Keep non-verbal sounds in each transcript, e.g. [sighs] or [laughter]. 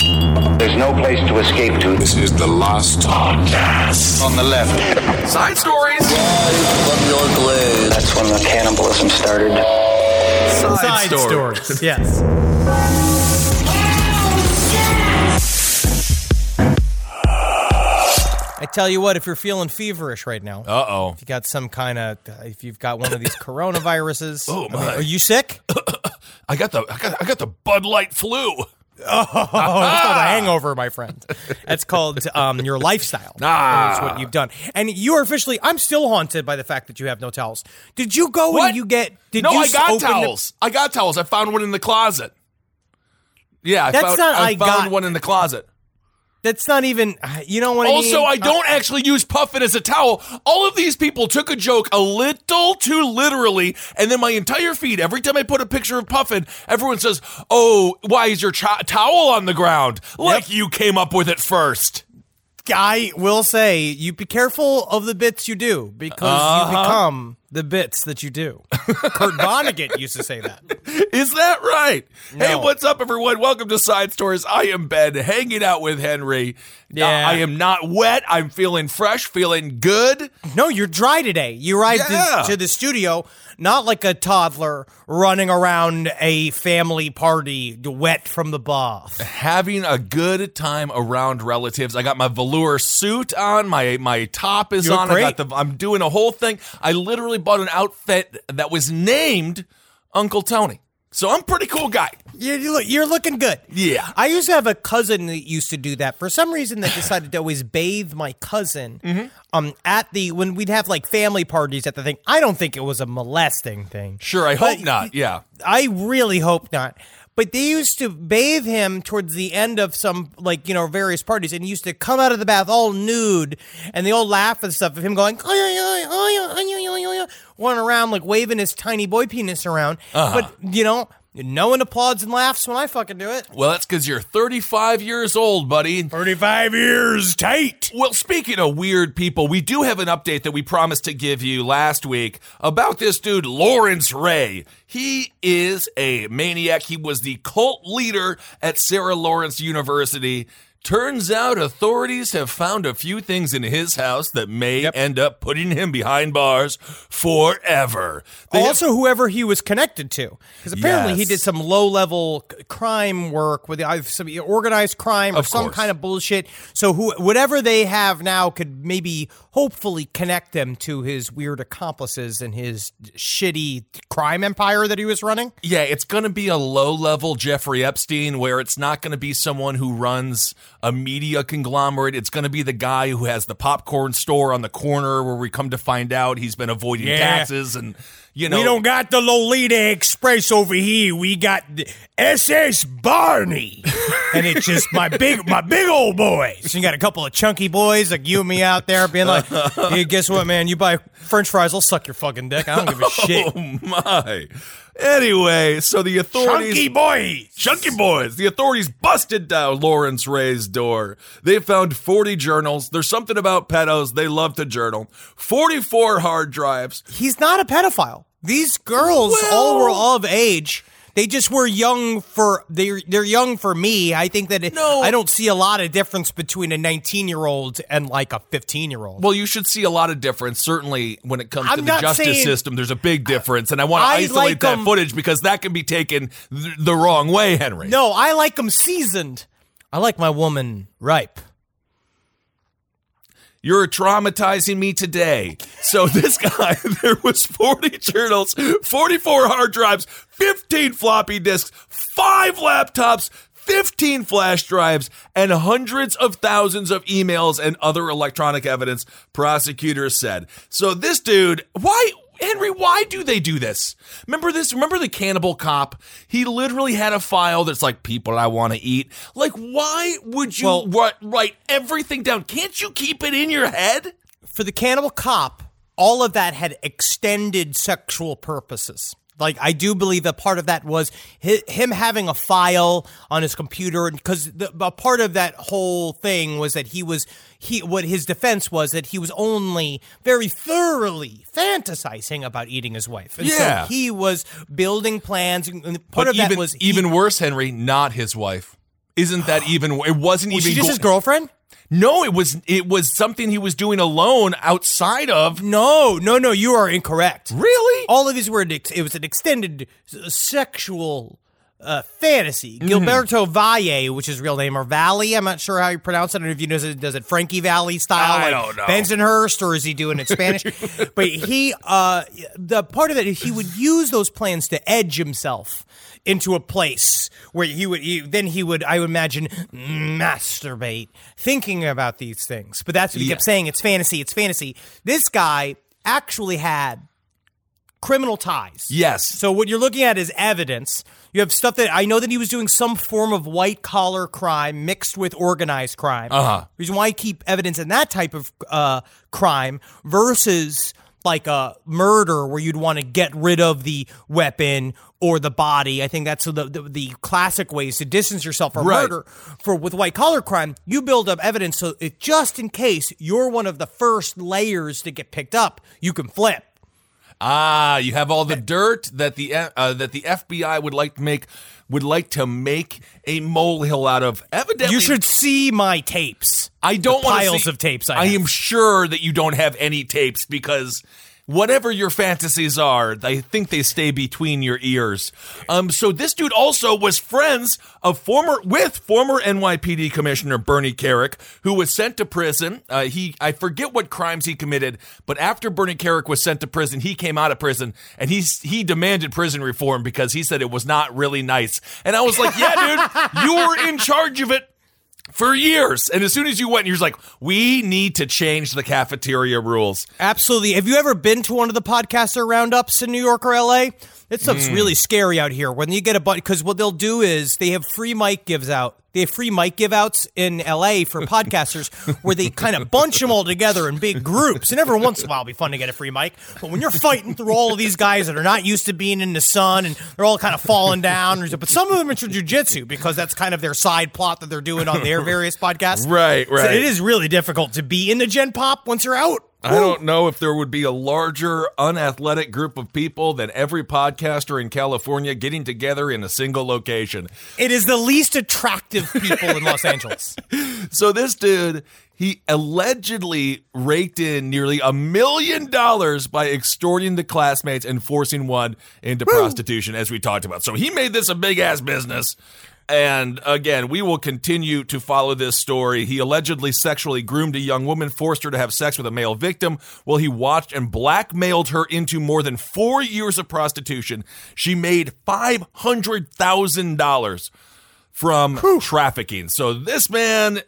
There's no place to escape to. This is the last podcast. On the left. Side stories. From your glade. That's when the cannibalism started. Side, Side stories. stories. [laughs] Yes. I tell you what, if you're feeling feverish right now, Uh oh. if you got some kind of, if you've got one of these coronaviruses, [laughs] Oh, I mean, my. are you sick? [coughs] I got the I got I got the Bud Light flu. [laughs] Oh, that's called a hangover, my friend. That's called um, your lifestyle. [laughs] Ah. That's what you've done. And you are officially, I'm still haunted by the fact that you have no towels. Did you go What? and you get, did no, you I got open the- towels. I got towels. I found one in the closet. Yeah, I That's found, not I I found got- one in the closet. That's not even, you know what I mean? Also, I don't uh, actually use puffin as a towel. All of these people took a joke a little too literally, and then my entire feed, every time I put a picture of puffin, everyone says, "Oh, why is your cho- towel on the ground?" Like you came up with it first. I will say, you be careful of the bits you do because Uh-huh. you become the bits that you do. [laughs] Kurt Vonnegut used to say that. Is that right? Hey, what's up, everyone? Welcome to Side Stories. I am Ben, hanging out with Henry. Yeah. Uh, I am not wet. I'm feeling fresh, feeling good. No, you're dry today. You arrived to- to, the studio not like a toddler running around a family party wet from the bath. Having a good time around relatives. I got my velour suit on. My my top is You look on. I got the. I'm doing a whole thing. I literally bought an outfit that was named Uncle Tony. So I'm a pretty cool guy. You, you look, you're looking good. Yeah. I used to have a cousin that used to do that. For some reason, they decided to always bathe my cousin Mm-hmm. um, at the when we'd have like family parties at the thing. I don't think it was a molesting thing. Sure, I hope not. Yeah. I really hope not. But they used to bathe him towards the end of some, like, you know, various parties, and he used to come out of the bath all nude, and they all laugh and stuff of him going, "Oy, oy, oy, running around, like, waving his tiny boy penis around. Uh-huh. But, you know, no one applauds and laughs when I fucking do it. Well, that's because you're 35 years old, buddy. 35 years tight. Well, speaking of weird people, we do have an update that we promised to give you last week about this dude, Lawrence Ray. He is a maniac. He was the cult leader at Sarah Lawrence University. Turns out authorities have found a few things in his house that may end up putting him behind bars forever. They have- also, whoever he was connected to, because apparently he did some low-level crime work with either some organized crime or Of some course. kind of bullshit. So, who, whatever they have now could maybe, hopefully, connect them to his weird accomplices and his shitty crime empire that he was running. Yeah, it's going to be a low level Jeffrey Epstein where it's not going to be someone who runs a media conglomerate. It's going to be the guy who has the popcorn store on the corner where we come to find out he's been avoiding Yeah. taxes and, you know. we don't got the Lolita Express over here. We got the SS Barney, [laughs] and it's just my big, my big old boys. You got a couple of chunky boys like you and me out there, being like, [laughs] "Hey, guess what, man? You buy French fries, I'll suck your fucking dick. I don't give a [laughs] oh, shit." Oh, my. Anyway, so the authorities. Chunky boys. Chunky boys. The authorities busted down Lawrence Ray's door. They found 40 journals. There's something about pedos. They love to journal. 44 hard drives. He's not a pedophile. These girls all were all of age. They just were young for they're they're young for me. I think that it, No. I don't see a lot of difference between a 19 year old and like a 15 year old. Well, you should see a lot of difference. Certainly, when it comes to I'm the justice saying- system, there's a big difference, and I want to isolate like that 'em- footage because that can be taken th- the wrong way, Henry. No, I like them seasoned. I like my woman ripe. You're traumatizing me today. So [laughs] this guy, there was 40 journals, 44 hard drives, 15 floppy disks, five laptops, 15 flash drives, and hundreds of thousands of emails and other electronic evidence, prosecutors said. So this dude, why Henry, why do they do this? Remember this? Remember the cannibal cop? He literally had a file that's like people I want to eat. Like, why would you Well- write, write everything down? Can't you keep it in your head? For the cannibal cop, all of that had extended sexual purposes. Like I do believe that part of that was hi- him having a file on his computer, because a part of that whole thing was that he was he what his defense was that he was only very thoroughly fantasizing about eating his wife, and Yeah. so he was building plans. And part But of that even was he- even worse, Henry, not his wife. Isn't that [gasps] even? It wasn't was even. she just go- his girlfriend? No, it was. It was something he was doing alone outside of. No, no, no. You are incorrect. Really? all of these were it was an extended sexual uh, fantasy. Mm-hmm. Gilberto Valle, which is his real name, or Valley, I'm not sure how you pronounce it. I don't know if you know, does it, does it Frankie Valli style, I like don't know. Bensonhurst, or is he doing it Spanish? [laughs] but he, uh, the part of it, is he would use those plans to edge himself into a place where he would he, then he would I would imagine masturbate thinking about these things. But that's what he kept saying. It's fantasy. It's fantasy. This guy actually had criminal ties. Yes. So what you're looking at is evidence. You have stuff that I know that he was doing some form of white collar crime mixed with organized crime. Uh-huh. Reason why I keep evidence in that type of uh, crime versus like a murder where you'd want to get rid of the weapon or the body. I think that's the the, the classic ways to distance yourself from Right. murder. For with white collar crime, you build up evidence so it, just in case you're one of the first layers to get picked up, you can flip. Ah, you have all the dirt that the uh, that the FBI would like to make would like to make a molehill out of. Evidently, You should see my tapes. I don't the piles see, of tapes I I am sure that you don't have any tapes because whatever your fantasies are, I think they stay between your ears. Um, so this dude also was friends of former with former NYPD Commissioner Bernie Kerik, who was sent to prison. Uh, he I forget what crimes he committed, but after Bernie Kerik was sent to prison, he came out of prison and he's he demanded prison reform because he said it was not really nice. And I was like, yeah, dude, you were in charge of it for years. And as soon as you went, you're like, we need to change the cafeteria rules. Absolutely. Have you ever been to one of the podcaster roundups in New York or LA? That stuff's really scary out here. When you get a bunch, because what they'll do is they have free mic gives out. They have free mic give outs in LA for podcasters where they kind of bunch them all together in big groups. And every once in a while, it'll be fun to get a free mic. But when you're fighting through all of these guys that are not used to being in the sun and they're all kind of falling down, but some of them are into jujitsu because that's kind of their side plot that they're doing on their various podcasts. Right, So right. it is really difficult to be in the Gen Pop once you're out. I don't know if there would be a larger, unathletic group of people than every podcaster in California getting together in a single location. It is the least attractive people in Los Angeles. [laughs] So this dude, he allegedly raked in nearly a million dollars by extorting the classmates and forcing one into prostitution, as we talked about. So he made this a big ass business. And again, we will continue to follow this story. He allegedly sexually groomed a young woman, forced her to have sex with a male victim while he watched and blackmailed her into more than four years of prostitution. She made $500,000 from trafficking. So this man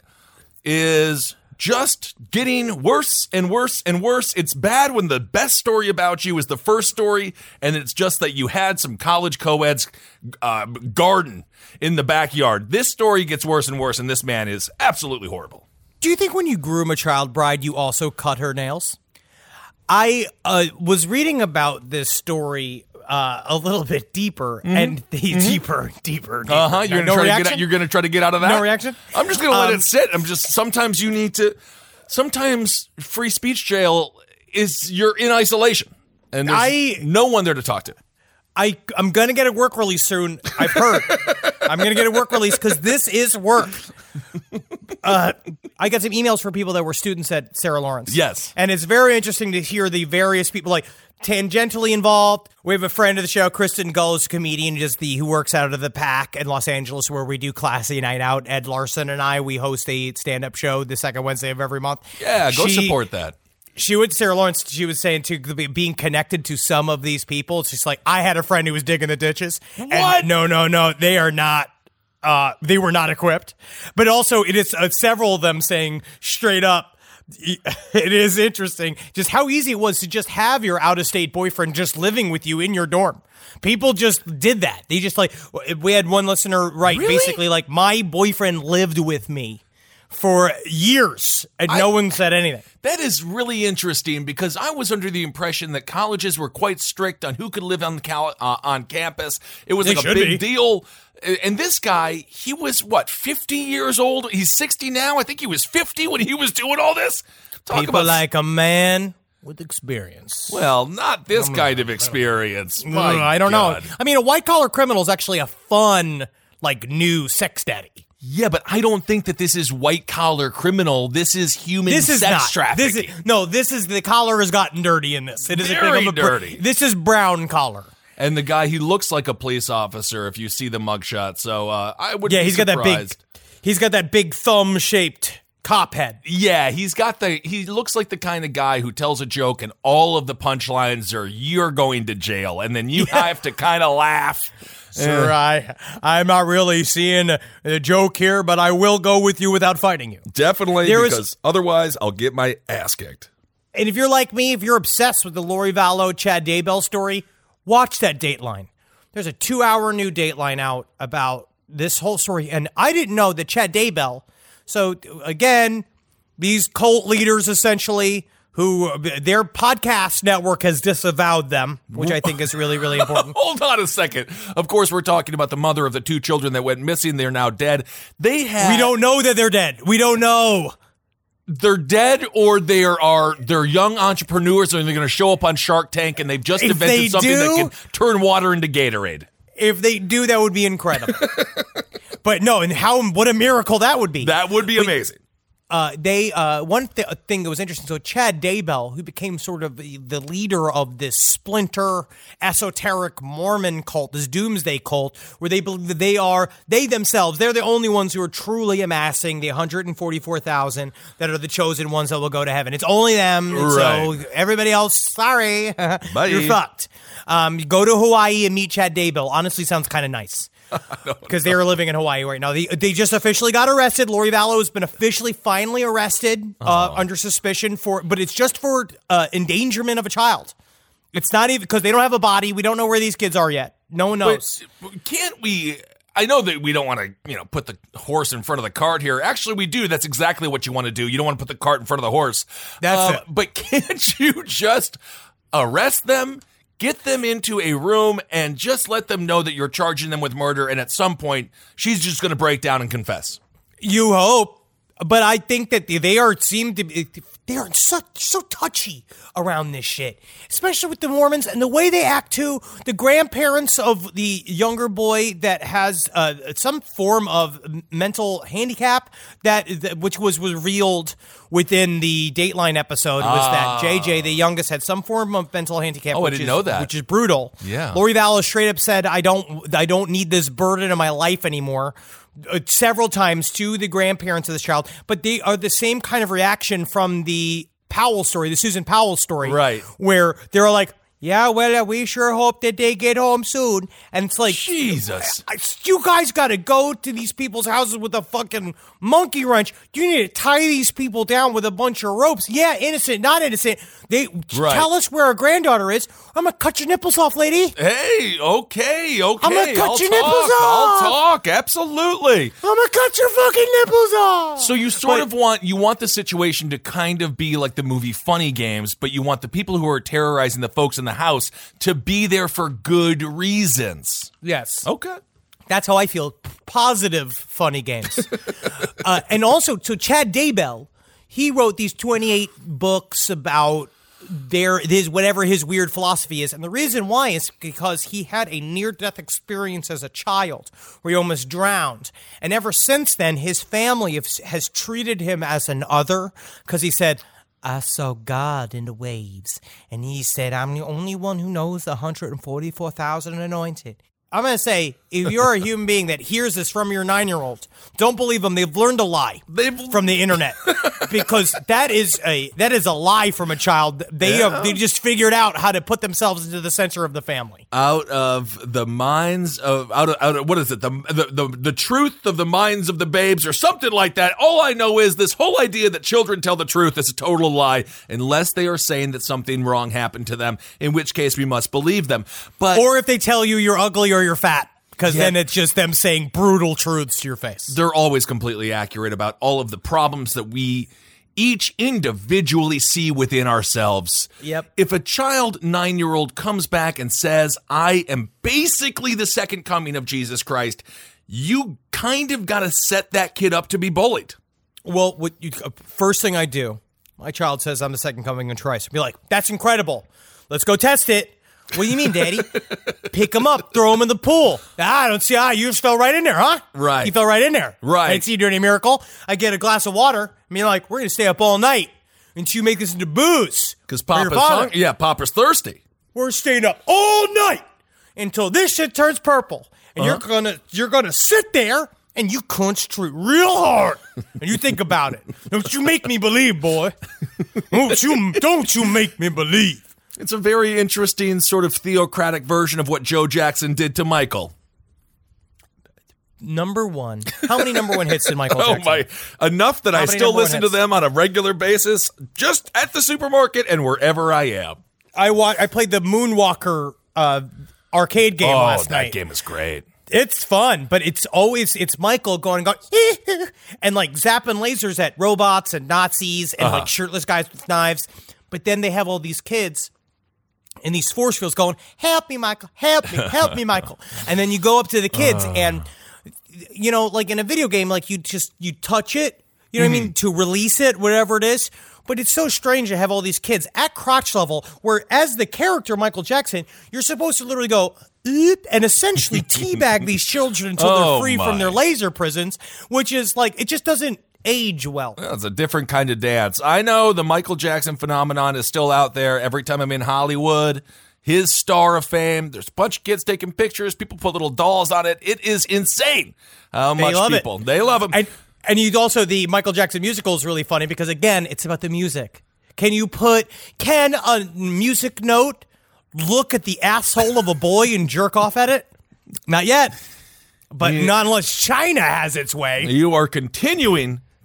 is just getting worse and worse and worse. It's bad when the best story about you is the first story, and it's just that you had some college co-ed's uh, garden in the backyard. This story gets worse and worse, and this man is absolutely horrible. Do you think when you groom a child bride, you also cut her nails? I uh, was reading about this story uh, a little bit deeper and the [laughs] deeper, deeper, deeper. Uh huh. You're no gonna try to get out, you're gonna try to get out of that. No reaction? I'm just gonna let Um, it sit. I'm just sometimes you need to. Sometimes free speech jail is you're in isolation and there's I- no one there to talk to. I I'm gonna get a work release soon. I've heard. [laughs] I'm gonna get a work release because this is work. Uh, I got some emails from people that were students at Sarah Lawrence. Yes. And it's very interesting to hear the various people like tangentially involved. We have a friend of the show, Kristen Gulls, comedian, just the who works out of the pack in Los Angeles, where we do classy night out. Ed Larson and I, we host a stand up show the second Wednesday of every month. Yeah, go She- support that. She to Sarah Lawrence. She was saying to being connected to some of these people. It's just like I had a friend who was digging the ditches. and What? no, no, no. They are not. Uh, they were not equipped. But also, it is uh, several of them saying straight up. [laughs] It is interesting just how easy it was to just have your out of state boyfriend just living with you in your dorm. People just did that. They just like we had one listener write Really? basically like my boyfriend lived with me for years and no one said anything. That is really interesting because I was under the impression that colleges were quite strict on who could live on cal- uh, on campus. It was They like a big be. deal. And this guy, he was what, 50 years old? He's 60 now. I think he was 50 when he was doing all this. Talk People about like a man with experience. well, not this kind of experience. Mm, I don't God. know. I mean, a white collar criminal is actually a fun, like, new sex daddy. Yeah, but I don't think that this is white collar criminal. This is human This is sex not. trafficking. This is no. This is the collar has gotten dirty in this. It is a Very a dirty. This is brown collar. and the guy, he looks like a police officer if you see the mugshot. So uh, I would. Yeah, be he's got that big. He's got that big thumb shaped cop head. Yeah, he's got the. He looks like the kind of guy who tells a joke, and all of the punchlines are "You're going to jail," and then you have to kind of laugh. Sir, I I'm not really seeing a joke here, but I will go with you without fighting you. Definitely, There is- because otherwise I'll get my ass kicked. And if you're like me, if you're obsessed with the Lori Vallow Chad Daybell story, watch that Dateline. There's a two hour new Dateline out about this whole story. And I didn't know that Chad Daybell, so again, these cult leaders essentially who their podcast network has disavowed them, which I think is really, really important. [laughs] Hold on a second. Of course, we're talking about the mother of the two children that went missing. They're now dead. They have. We don't know that they're dead. We don't know. They're dead, or they are they're young entrepreneurs, and they're going to show up on Shark Tank, and they've just If invented they something that can turn water into Gatorade. If they do, that would be incredible. [laughs] but no, and how what a miracle that would be. That would be amazing. Uh, they uh, one th- thing that was interesting. So Chad Daybell, who became sort of the, leader of this splinter esoteric Mormon cult, this doomsday cult, where they believe that they are they themselves they're the only ones who are truly amassing the 144,000 that are the chosen ones that will go to heaven. It's only them. and So everybody else, sorry, [laughs] you're fucked. Um, go to Hawaii and meet Chad Daybell. Honestly, sounds kind of nice [laughs] because they are living in Hawaii right now. They, they just officially got arrested. Lori Vallow has been officially finally arrested uh, under suspicion for, but it's just for uh, endangerment of a child. It's not even because they don't have a body. We don't know where these kids are yet. No one knows. But can't we? I know that we don't want to, you know, put the horse in front of the cart here. Actually, we do. That's exactly what you want to do. You don't want to put the cart in front of the horse. That's Um, it. But [laughs] can't you just arrest them, get them into a room, and just let them know that you're charging them with murder? And at some point, she's just going to break down and confess. You hope, but I think that they are seem to be they are so so touchy around this shit, especially with the Mormons and the way they act too. The grandparents of the younger boy that has uh, some form of mental handicap that, that which was revealed within the Dateline episode was that JJ, the youngest, had some form of mental handicap. Oh, I didn't is- know that. Which is brutal. Yeah. Lori Vallow straight up said, "I don't, I don't need this burden in my life anymore." Uh, several times to the grandparents of this child, but they are the same kind of reaction from the Powell story, the Susan Powell story, Right. Where they're like, "Yeah, well, uh, we sure hope that they get home soon," and it's like, Jesus. I- you guys got to go to these people's houses with a fucking monkey wrench. You need to tie these people down with a bunch of ropes. Yeah, innocent, not innocent. They Right. tell us where our granddaughter is. I'm gonna cut your nipples off, lady. Hey, okay, okay. I'm gonna cut I'll your talk. nipples I'll off. talk. Absolutely. I'm gonna cut your fucking nipples off. So you sort But- of want you want the situation to kind of be like the movie Funny Games, but you want the people who are terrorizing the folks in the house to be there for good reasons. yes. Okay. That's how I feel. Positive funny games. [laughs] uh, and also, so Chad Daybell, he wrote these 28 books about there his whatever his weird philosophy is and the reason why is because he had a near death experience as a child where he almost drowned and ever since then his family has, has treated him as an other because he said I saw God in the waves and he said I'm the only one who knows the 144,000 anointed I'm going to say, if you're a [laughs] human being that hears this from your nine year old, don't believe them. They've learned a lie from the internet [laughs] because that is a that is a lie from a child. They have, they just figured out how to put themselves into the center of the family. out of the minds of out of, out of what is it the, the the the truth of the minds of the babes or something like that all i know is this whole idea that children tell the truth is a total lie unless they are saying that something wrong happened to them in which case we must believe them but Or if they tell you you're ugly or you're fat, because then it's just them saying brutal truths to your face. they're always completely accurate about all of the problems that we each individually see within ourselves. Yep. If a child nine year old comes back and says, I am basically the second coming of Jesus Christ, you kind of got to set that kid up to be bullied. Well, what you, uh, first thing I do, my child says I'm the second coming of Christ. I'll be like, that's incredible. Let's go test it. What do you mean, Daddy? Pick him up, throw him in the pool. Ah, I don't see. Ah, you just fell right in there, huh? Right. You fell right in there. Right. I didn't see you do any miracle. I get a glass of water. I mean, like, we're gonna stay up all night until you make this into booze. Because Papa's hung- yeah, Papa's thirsty. We're staying up all night until this shit turns purple, and you're Uh-huh. gonna you're gonna sit there and you concentrate real hard, and you think about it. Don't you make me believe, boy? Don't you don't you make me believe? It's a very interesting sort of theocratic version of what Joe Jackson did to Michael. Number one. How many number one hits did [laughs] Michael Oh my! Enough that I still listen to them on a regular basis, just at the supermarket and wherever I am. I wa- I played the Moonwalker uh, arcade game oh, last that night. game is great. It's fun, but it's always it's Michael going going [laughs] and like zapping lasers at robots and Nazis and Uh-huh. like shirtless guys with knives. But then they have all these kids in these force fields going, "Help me, Michael! Help me! Help me, Michael!" [laughs] And then you go up to the kids Uh. and you know, like in a video game, like you just you touch it, you know what I Mm-hmm. mean, to release it, whatever it is. But it's so strange to have all these kids at crotch level, where as the character Michael Jackson, you're supposed to literally go "Oop," and essentially [laughs] teabag these children until Oh, they're free my. from their laser prisons, which is like it just doesn't age well. It's a different kind of dance. I know the Michael Jackson phenomenon is still out there. Every time I'm in Hollywood, his star of fame, there's a bunch of kids taking pictures. People put little dolls on it. It is insane how They much people it. they love him. And and you also the Michael Jackson musical is really funny because again, it's about the music. Can you put can a music note look at the asshole of a boy and jerk off at it? Not yet. But not unless China has its way. you are continuing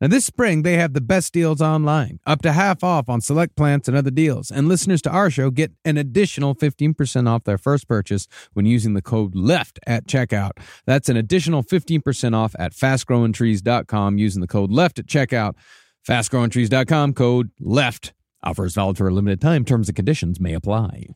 Now, this spring, they have the best deals online, up to half off on select plants and other deals. And listeners to our show get an additional 15% off their first purchase when using the code LEFT at checkout. That's an additional 15% off at fastgrowingtrees.com using the code LEFT at checkout. Fastgrowingtrees.com, code LEFT. Offers valid for a limited time. Terms and conditions may apply.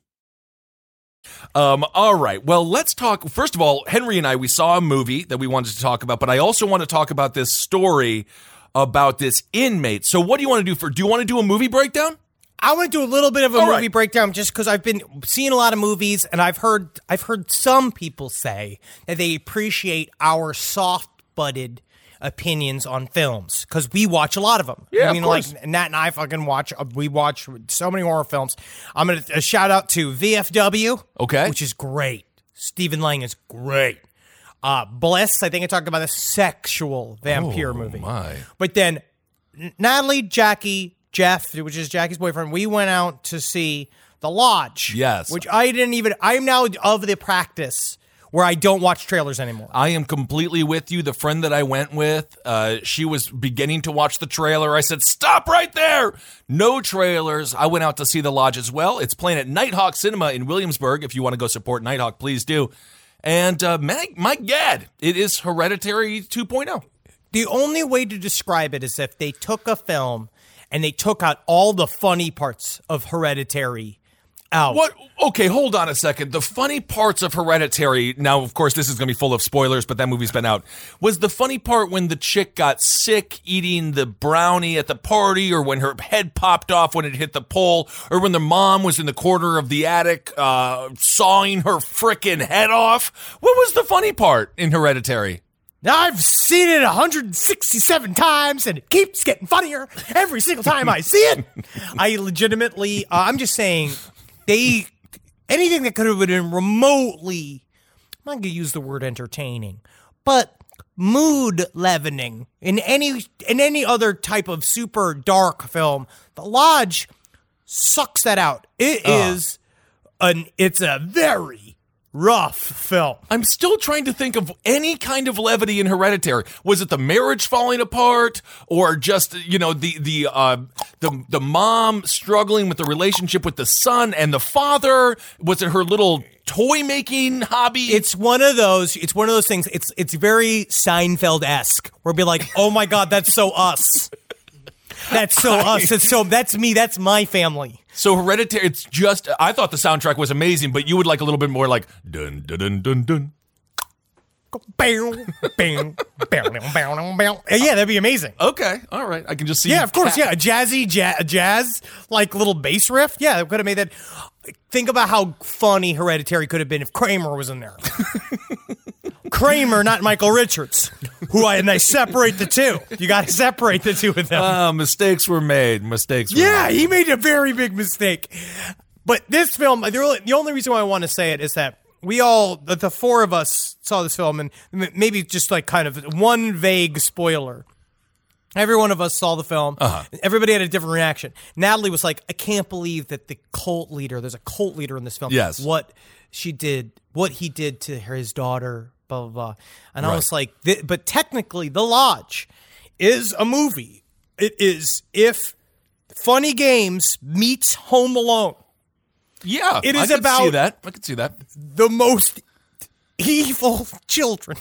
Um, all right. Well, let's talk. First of all, Henry and I, we saw a movie that we wanted to talk about, but I also want to talk about this story about this inmate. So, what do you want to do for? Do you want to do a movie breakdown? I want to do a little bit of a All movie right. breakdown just because I've been seeing a lot of movies and I've heard I've heard some people say that they appreciate our soft-butted opinions on films because we watch a lot of them. Yeah, I of mean, course. like Nat and I fucking watch. uh, We watch so many horror films. I'm gonna a shout out to VFW. Okay. which is great. Stephen Lang is great. Uh, Bliss, I think I talked about a sexual vampire movie. Oh, my. But then Natalie, Jackie, Jeff, which is Jackie's boyfriend, we went out to see The Lodge. Yes. Which I didn't even, I'm now of the practice where I don't watch trailers anymore. I am completely with you. The friend that I went with, uh, she was beginning to watch the trailer. I said, "Stop right there! No trailers." I went out to see The Lodge as well. It's playing at Nitehawk Cinema in Williamsburg. If you want to go support Nitehawk, please do. And uh, my, my it is Hereditary oh. 2.0. The only way to describe it is if they took a film and they took out all the funny parts of Hereditary out. What? Okay, hold on a second. The funny parts of Hereditary. Now, of course, this is going to be full of spoilers, but that movie's been out. Was the funny part when the chick got sick eating the brownie at the party, or when her head popped off when it hit the pole, or when the mom was in the corner of the attic uh, sawing her frickin' head off? What was the funny part in Hereditary? I've seen it 167 times and it keeps getting funnier every single time I see it. [laughs] I legitimately, uh, I'm just saying, they, anything that could have been remotely, I'm not to use the word entertaining, but mood leavening in any, in any other type of super dark film, The Lodge sucks that out. It is an, it's a very rough film. I'm still trying to think of any kind of levity in Hereditary. Was it the marriage falling apart, or just you know the the uh, the the mom struggling with the relationship with the son and the father? Was it her little toy making hobby? It's one of those. It's one of those things. It's it's very Seinfeld esque. Where be like, oh my god, that's so us. That's so us. [laughs] That's so that's me. That's my family. So Hereditary. It's just. I thought the soundtrack was amazing, but you would like a little bit more like dun dun dun dun dun. Bang, bang, bang, bang, bang. Uh, yeah, that'd be amazing. Okay, all right. I can just see. Yeah, of course. Yeah, a jazzy ja- jazz like little bass riff. Yeah, it could have made that. Think about how funny Hereditary could have been if Kramer was in there. [laughs] Kramer, not Michael Richards, who I and they separate the two. You got to separate the two of them. Uh, mistakes were made. Mistakes. Were yeah, made. he made a very big mistake. But this film, the only, reason why I want to say it is that we all, the, four of us, saw this film, and maybe just like kind of one vague spoiler. Every one of us saw the film. Uh-huh. Everybody had a different reaction. Natalie was like, "I can't believe that the cult leader. There's a cult leader in this film. Yes. what she did, what he did to her, his daughter, blah blah blah." And I was like, th- "But technically, The Lodge is a movie. It is if Funny Games meets Home Alone, Yeah, it is I about- that. I could see that. the most evil children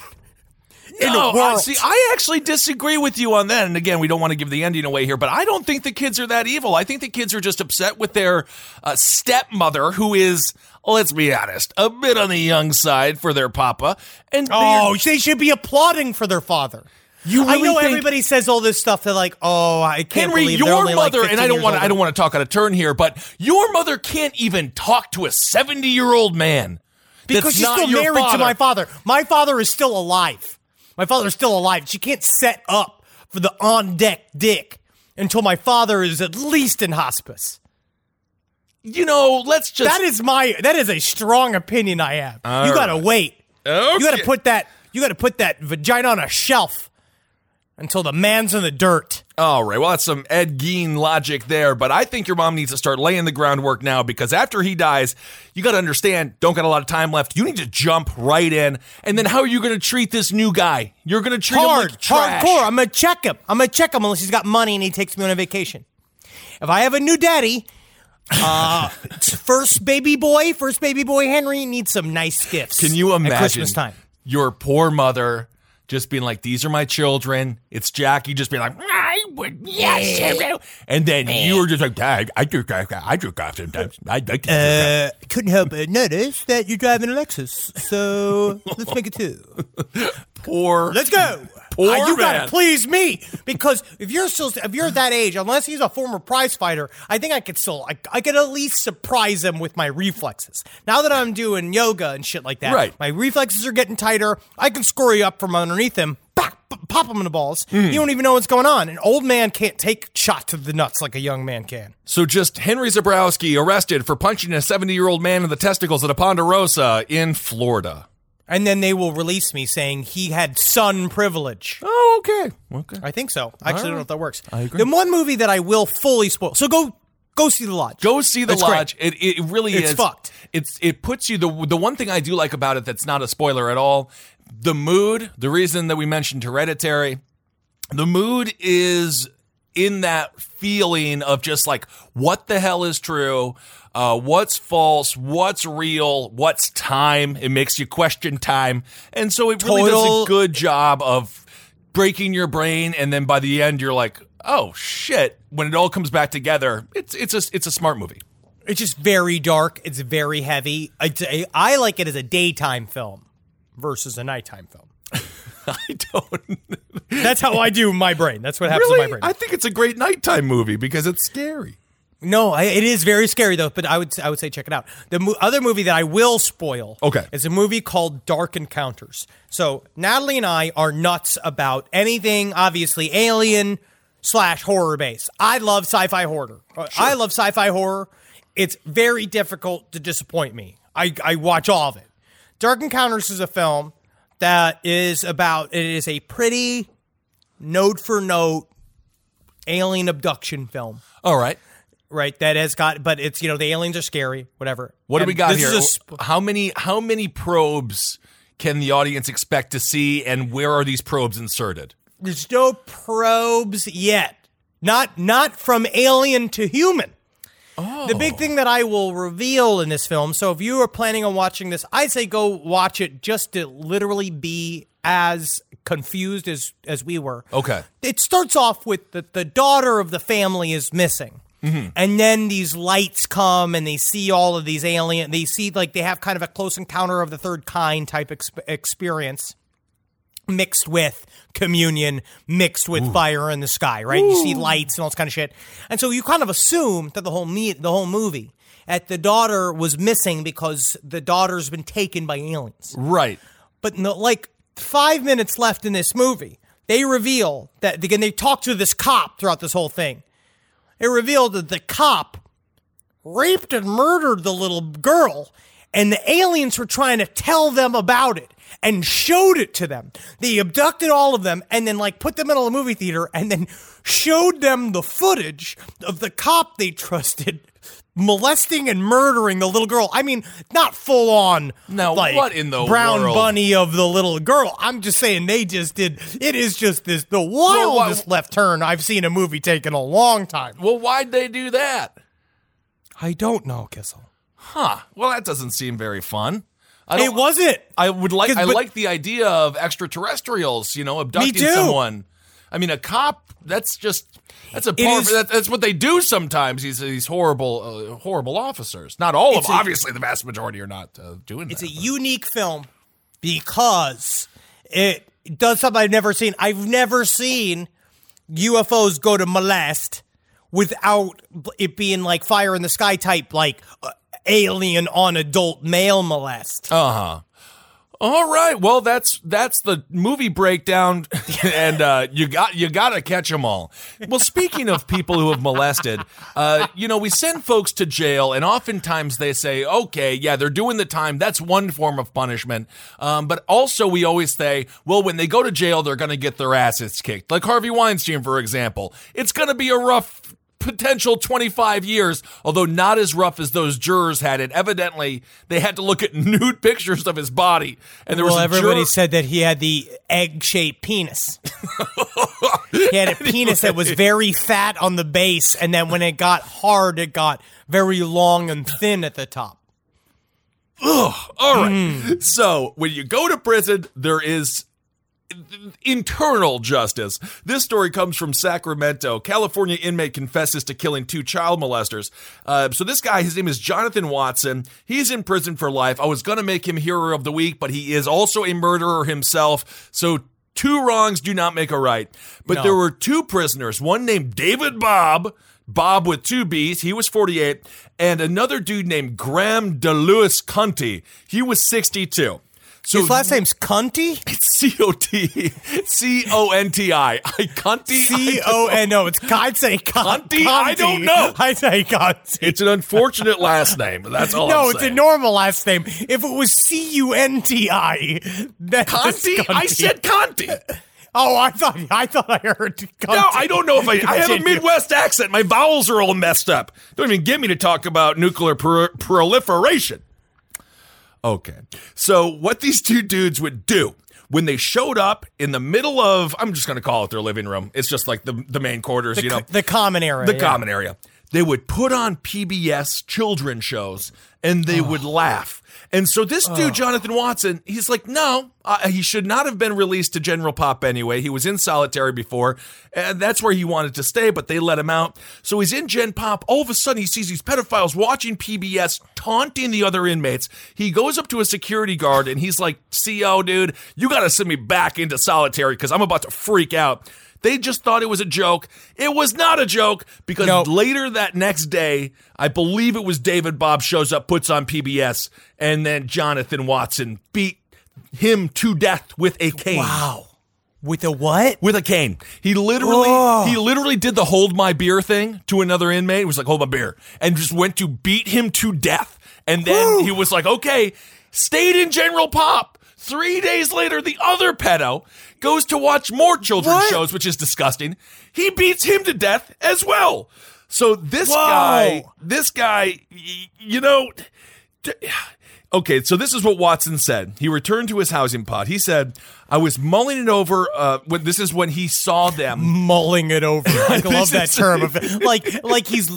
in No, the world." see, I actually disagree with you on that. And again, we don't want to give the ending away here, but I don't think the kids are that evil. I think the kids are just upset with their uh, stepmother, who is, let's be honest, a bit on the young side for their papa. And Oh, they're- should be applauding for their father. You I know everybody says all this stuff. They're like, "Oh, I can't Henry, believe your only like mother, and I don't want to, I don't want to talk out of turn here, but your mother can't even talk to a seventy-year-old man because she's still married to my father. My father is still alive. My father is still alive. She can't set up for the on deck dick until my father is at least in hospice. You know, let's just That is my that is a strong opinion I have. you got to right. wait. You gotta put that you got to put that vagina on a shelf until the man's in the dirt. All right, well, that's some Ed Gein logic there, but I think your mom needs to start laying the groundwork now because after he dies, you got to understand, don't got a lot of time left. You need to jump right in. And then how are you going to treat this new guy? You're going to treat him like trash. hardcore. I'm gonna check him. I'm gonna check him unless he's got money and he takes me on a vacation. If I have a new daddy, uh, first baby boy, first baby boy Henry needs some nice gifts. Can you imagine Christmas time? your poor mother just being like, "These are my children." It's Jackie just being like, "I would yes," and then you were just like, "Dad, I do, I do golf sometimes. I like to." do golf." Uh, couldn't help but notice that you're driving a Lexus, so let's make it two. [laughs] poor. Let's go. Poor Uh, you man. gotta please me because if you're still if you're that age, unless he's a former prize fighter, I think I could still I, I could at least surprise him with my reflexes. Now that I'm doing yoga and shit like that, Right. My reflexes are getting tighter. I can score you up from underneath him, pop, pop him in the balls. You don't even know what's going on. An old man can't take shot to the nuts like a young man can. So just Henry Zabrowski arrested for punching a 70-year-old man in the testicles at a Ponderosa in Florida. And then they will release me saying he had son privilege. Oh, okay. Okay. I think so. I actually don't know if that works. I agree. The one movie that I will fully spoil. So go go see the lodge. Go see the great. lodge. It, it really It's is. fucked. It's it puts you the the one thing I do like about it that's not a spoiler at all. The mood. The reason that we mentioned Hereditary. The mood is in that feeling of just like what the hell is true, uh, what's false, what's real, what's time. It makes you question time, and so it really does a good job of breaking your brain, and then by the end you're like, oh shit. When it all comes back together, it's it's a it's a smart movie. It's just very dark. It's very heavy. It's a, I like it as a daytime film versus a nighttime film. [laughs] I don't That's how I do my brain. That's what happens to really. my brain. I think it's a great nighttime movie because it's scary. no, I, it is very scary though. But I would I would say check it out. The mo- other movie that I will spoil. Okay. is a movie called Dark Encounters. So Natalie and I are nuts about anything, obviously alien slash horror based. I love sci-fi horror. Uh, I love sci-fi horror. It's very difficult to disappoint me. I, I watch all of it. Dark Encounters is a film that is about it is a pretty note for note alien abduction film. All right. right? That has got, but it's you know the aliens are scary, whatever. What do we got this here? is sp- how many how many probes can the audience expect to see, and where are these probes inserted? there's no probes yet. Not not from alien to human. The big thing that I will reveal in this film. So if you are planning on watching this, I'd say go watch it just to literally be as confused as as we were. Okay. It starts off with the, the daughter of the family is missing. Mm-hmm. And then these lights come and they see all of these alien. They see like they have kind of a close encounter of the third kind type exp- experience mixed with communion, mixed with fire in the sky, right? You see lights and all this kind of shit. And so you kind of assume that the whole me- the whole movie that the daughter was missing because the daughter's been taken by aliens. Right. But no, like five minutes left in this movie, they reveal that again they talk to this cop throughout this whole thing. It revealed that the cop raped and murdered the little girl, and the aliens were trying to tell them about it and showed it to them. They abducted all of them and then like put them in a movie theater and then showed them the footage of the cop they trusted [laughs] molesting and murdering the little girl. I mean, not full on Now, like what in the brown world? bunny of the little girl. I'm just saying they just did it is just this the wildest left turn I've seen a movie take in a long time. Well, why'd they do that? I don't know, Kissel. Huh. Well, that doesn't seem very fun. I It wasn't. I would like. I but- like the idea of extraterrestrials. You know, abducting someone. I mean, a cop. That's just. That's a part. is- that, that's what they do sometimes. These these horrible uh, horrible officers. Not all of them. a- Obviously, the vast majority are not uh, doing It's that. a unique film because it does something I've never seen. I've never seen UFOs go to molest without it being like fire in the sky type, like uh, alien on adult male molest. Uh huh. All right. Well, that's that's the movie breakdown, [laughs] and uh, you got you got to catch them all. Well, speaking of people who have molested, uh, you know, we send folks to jail, and oftentimes they say, "Okay, yeah, they're doing the time. That's one form of punishment." Um, but also, we always say, "Well, when they go to jail, they're going to get their asses kicked." Like Harvey Weinstein, for example, it's going to be a rough potential 25 years, although not as rough as those jurors had it. Evidently, they had to look at [laughs] nude pictures of his body, and there well, was everybody said that he had the egg-shaped penis. he had a [laughs] penis that was very fat on the base, and then when it got hard, it got very long and thin at the top. Ugh, All right. Hmm. So when you go to prison, there is internal justice. This story comes from Sacramento. California inmate confesses to killing two child molesters. Uh, so this guy, his name is Jonathan Watson. He's in prison for life. I was going to make him hero of the week, but he is also a murderer himself. So two wrongs do not make a right. But there were two prisoners, one named David Bobb. Bob with two B's, he was 48, and another dude named Graham DeLewis Cunty, he was 62. So His last name's Cunty? it's C O T C O N T I. I Cunty. C O N O. It's I'd say Cunt- Cunty? I don't know. I'd say Cunty. It's an unfortunate last name, but that's all no, I'm it's saying. a normal last name. If it was C U N T I, Conti? I said Conti. Oh, I thought I thought I heard. Cunty. No, I don't know if I. I have a Midwest accent. My vowels are all messed up. Don't even get me to talk about nuclear pro- proliferation. Okay, so what these two dudes would do when they showed up in the middle of, I'm just going to call it their living room. It's just like the the main quarters, The, you know, the common area. the yeah. common area. They would put on PBS children shows and they would laugh. And so this dude, Jonathan Watson, he's like, no, uh, he should not have been released to General Pop anyway. He was in solitary before, and that's where he wanted to stay, but they let him out. So he's in Gen Pop. All of a sudden, he sees these pedophiles watching PBS, taunting the other inmates. He goes up to a security guard and he's like, CO, dude, you got to send me back into solitary because I'm about to freak out. They just thought it was a joke. It was not a joke because Nope. later that next day, I believe it was David Bobb shows up, puts on PBS, and then Jonathan Watson beat him to death with a cane. Wow. With a what? With a cane. He literally Oh. he literally did the hold my beer thing to another inmate. He was like, hold my beer. And just went to beat him to death. And then he was like, okay, stayed in General Pop. Three days later, the other pedo goes to watch more children's What? shows, which is disgusting. He beats him to death as well. So this Whoa. guy, this guy, you know, d- okay. So this is what Watson said. He returned to his housing pod. He said, "I was mulling it over. Uh, when this is when he saw them." [laughs] mulling it over. [laughs] I love that term. Of, [laughs] like, like he's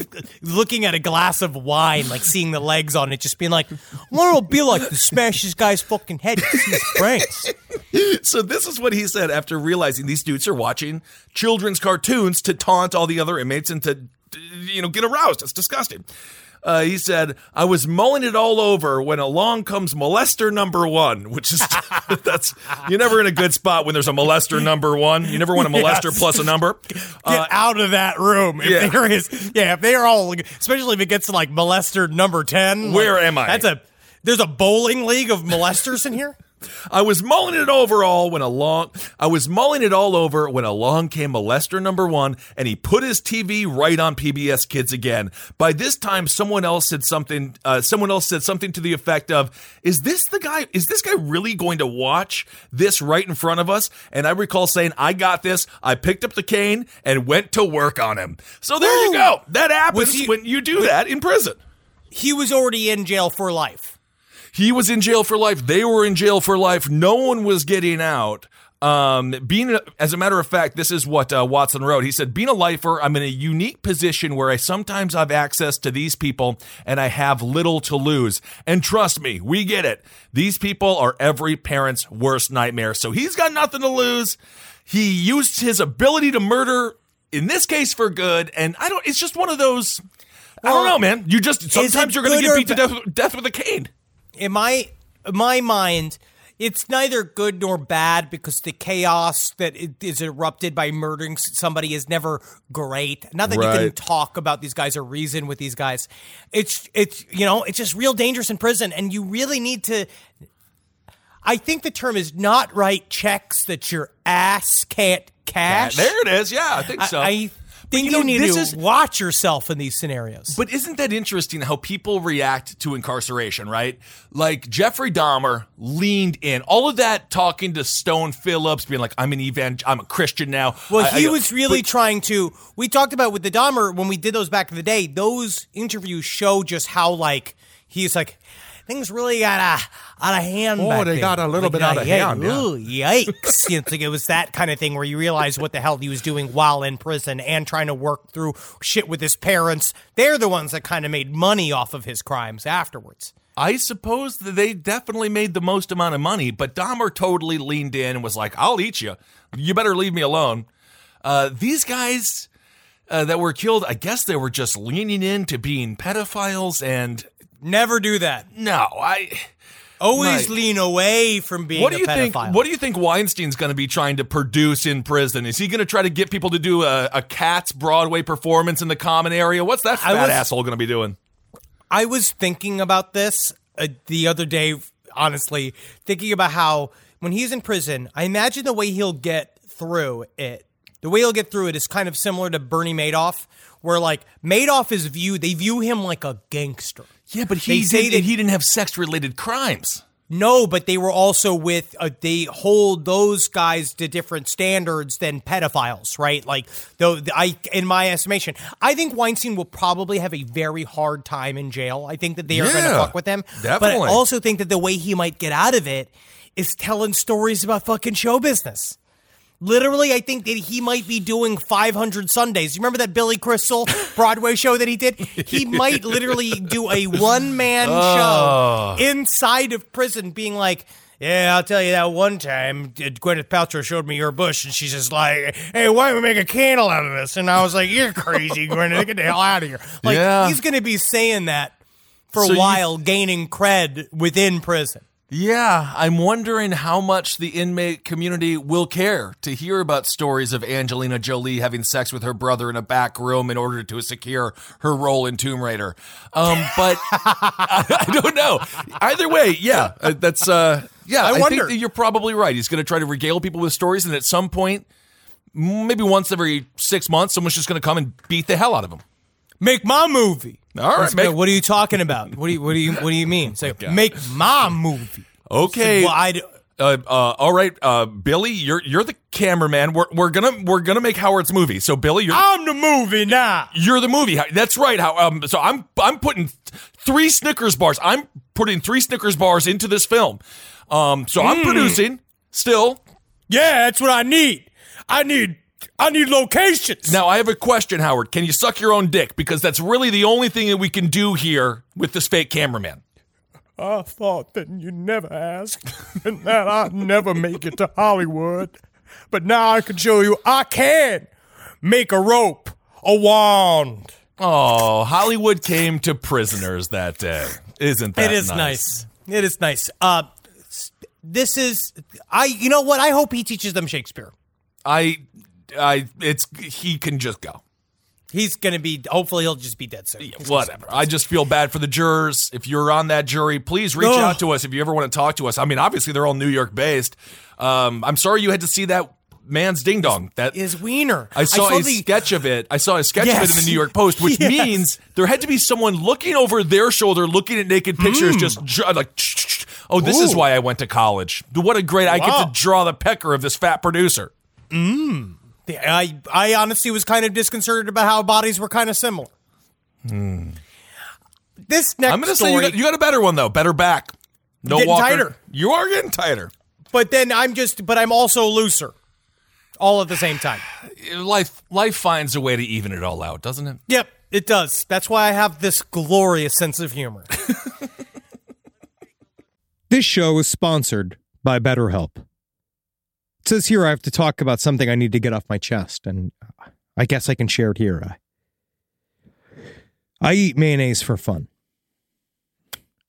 looking at a glass of wine, like seeing the legs on it, just being like, "What it'll be like to smash this guy's fucking head see his brains." So this is what he said after realizing these dudes are watching children's cartoons to taunt all the other inmates and to, you know, get aroused. It's disgusting. Uh, he said, "I was mulling it all over when along comes molester number one, which is [laughs] [laughs] that's you're never in a good spot when there's a molester number one. You never want a [laughs] molester Yes. plus a number. Get out of that room. If yeah. there is, yeah, if they are all, especially if it gets to like molester number ten. like, Where am I? That's a. There's a bowling league of molesters in here. I was mulling it over all when along I was mulling it all over when along came molester number one and he put his TV right on PBS Kids again. By this time, someone else said something. Uh, someone else said something to the effect of, "Is this the guy? Is this guy really going to watch this right in front of us?" And I recall saying, "I got this." I picked up the cane and went to work on him. So there you go. That happens he- when you do that in prison. He was already in jail for life. He was in jail for life. They were in jail for life. No one was getting out. Um, being, as a matter of fact, this is what uh, Watson wrote. He said, "Being a lifer, I'm in a unique position where I sometimes have access to these people, and I have little to lose. And trust me, we get it. These people are every parent's worst nightmare. So he's got nothing to lose. He used his ability to murder, in this case, for good. And I don't. It's just one of those. I don't know, man. You just sometimes you're going to get beat to death, death with a cane." In my in my mind, it's neither good nor bad because the chaos that is erupted by murdering somebody is never great. Not that you can talk about these guys or reason with these guys. It's it's you know it's just real dangerous in prison, and you really need to. I think the term is not write checks that your ass can't cash. There it is. Yeah, I think I, so. I think you you, need this to is- watch yourself in these scenarios. But isn't that interesting how people react to incarceration, right? Like Jeffrey Dahmer leaned in. All of that talking to Stone Phillips, being like, I'm an evangel, I'm a Christian now. Well, I- he I- was really but- trying to. We talked about with the Dahmer when we did those back in the day. Those interviews show just how like he's like things really got uh, out of hand. Oh, they then. got a little Like, bit out of yeah, hand, yeah. yikes! you know, it's like it was that kind of thing where you realize what the hell he was doing while in prison and trying to work through shit with his parents. They're the ones that kind of made money off of his crimes afterwards. I suppose that they definitely made the most amount of money, but Dahmer totally leaned in and was like, I'll eat you. You better leave me alone. Uh, these guys uh, that were killed, I guess they were just leaning into being pedophiles and Never do that. no, I. Always lean away from being What do a you think? What do you think Weinstein's going to be trying to produce in prison? Is he going to try to get people to do a, a Cats Broadway performance in the common area? What's that fat was- asshole going to be doing? I was thinking about this uh, the other day, honestly, thinking about how when he's in prison, I imagine the way he'll get through it, the way he'll get through it is kind of similar to Bernie Madoff, where like Madoff is viewed, they view him like a gangster. Yeah, but They he say did, that- he didn't have sex related crimes. No, but they were also with uh, they hold those guys to different standards than pedophiles, right? Like though I in my estimation, I think Weinstein will probably have a very hard time in jail. I think that they are going to fuck with him. But. I also think that the way he might get out of it is telling stories about fucking show business. Literally, I think that he might be doing 500 Sundays. You remember that Billy Crystal [laughs] Broadway show that he did? He might literally do a one man Oh. show inside of prison, being like, yeah, I'll tell you that one time uh, Gwyneth Paltrow showed me your bush, and she's just like, "Hey, why don't we make a candle out of this?" And I was like, "You're crazy, [laughs] Gwyneth. Get the hell out of here!" Like Yeah. he's going to be saying that for So a you- while, gaining cred within prison. Yeah, I'm wondering how much the inmate community will care to hear about stories of Angelina Jolie having sex with her brother in a back room in order to secure her role in Tomb Raider. Um, but [laughs] I, I don't know. Either way, yeah, uh, that's uh, yeah. I I, wonder. think you're probably right. He's going to try to regale people with stories, and at some point, maybe once every six months, someone's just going to come and beat the hell out of him. Make my movie. All right, Let's make- go, what are you talking about? What do you what do you what do you mean? Say make my movie. Okay. Well, I Uh, uh, all right, uh, Billy, you're you're the cameraman. We're we're gonna we're gonna make Howard's movie. So Billy, you're I'm the movie now. you're the movie. That's right. How um, so I'm I'm putting three Snickers bars. I'm putting three Snickers bars into this film. Um, so I'm producing still. Yeah, that's what I need. I need I need locations. Now I have a question, Howard. Can you suck your own dick? Because that's really the only thing that we can do here with this fake cameraman. I thought that you never asked, and that I'd never make it to Hollywood. But now I can show you I can make a rope, a wand. Oh, Hollywood came to prisoners that day. Isn't that It is nice. It is nice. Uh, this is I. You know what? I hope he teaches them Shakespeare. I, I, it's he can just go. He's gonna be. Hopefully, he'll just be dead soon. Whatever. I just feel bad for the jurors. If you're on that jury, please reach out to us if you ever want to talk to us. I mean, obviously they're all New York based. Um, I'm sorry you had to see that man's ding dong. That Is Wiener? I saw, a the- sketch of it. I saw a sketch of it in Yes. the New York Post, which [laughs] Yes. means there had to be someone looking over their shoulder, looking at naked pictures, Hmm. just dr- like, oh, this is Ooh. why I went to college. What a great! I get Wow. to draw the pecker of this fat producer. I I honestly was kind of disconcerted about how bodies were kind of similar. Hmm. This next I'm going to say you got, you got a better one though. Better back. No Getting walker. tighter. You are getting tighter. but then I'm just, but I'm also looser, all at the same time. [sighs] Life life finds a way to even it all out, doesn't it? Yep, it does. That's why I have this glorious sense of humor. [laughs] This show is sponsored by BetterHelp. It says here I have to talk about something I need to get off my chest, and I guess I can share it here. I, I eat mayonnaise for fun.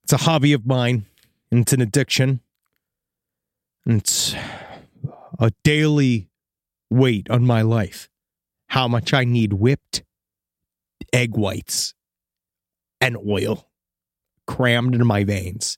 It's a hobby of mine, and it's an addiction. And it's a daily weight on my life. How much I need whipped egg whites and oil crammed into my veins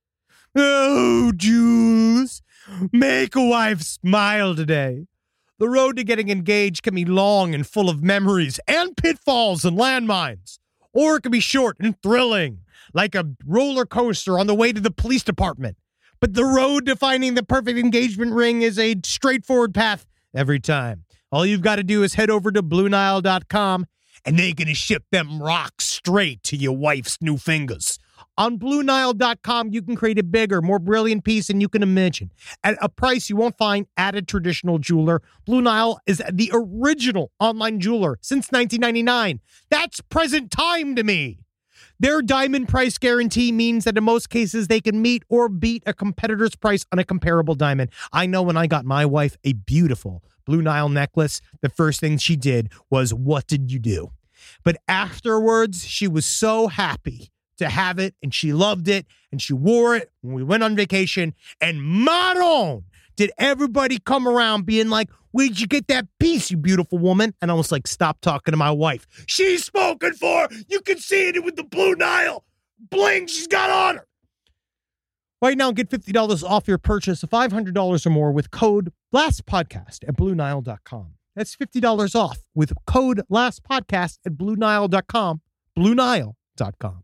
Oh, Jules. Make a wife smile today. The road to getting engaged can be long and full of memories and pitfalls and landmines. Or it can be short and thrilling, like a roller coaster on the way to the police department. But the road to finding the perfect engagement ring is a straightforward path every time. All you've got to do is head over to BlueNile.com and they're going to ship them rocks straight to your wife's new fingers. On BlueNile.com, you can create a bigger, more brilliant piece than you can imagine at a price you won't find at a traditional jeweler. Blue Nile is the original online jeweler since 1999. That's present time to me. Their diamond price guarantee means that in most cases they can meet or beat a competitor's price on a comparable diamond. I know when I got my wife a beautiful Blue Nile necklace, the first thing she did was, What did you do? But afterwards, she was so happy to have it and she loved it and she wore it when we went on vacation. And Maron, did everybody come around being like, Where'd you get that piece, you beautiful woman? And I was like, Stop talking to my wife. She's spoken for. You can see it with the Blue Nile bling she's got on her. Right now, get $50 off your purchase of $500 or more with code LASTPODCAST at BlueNile.com. That's $50 off with code LASTPODCAST at BlueNile.com. BlueNile.com.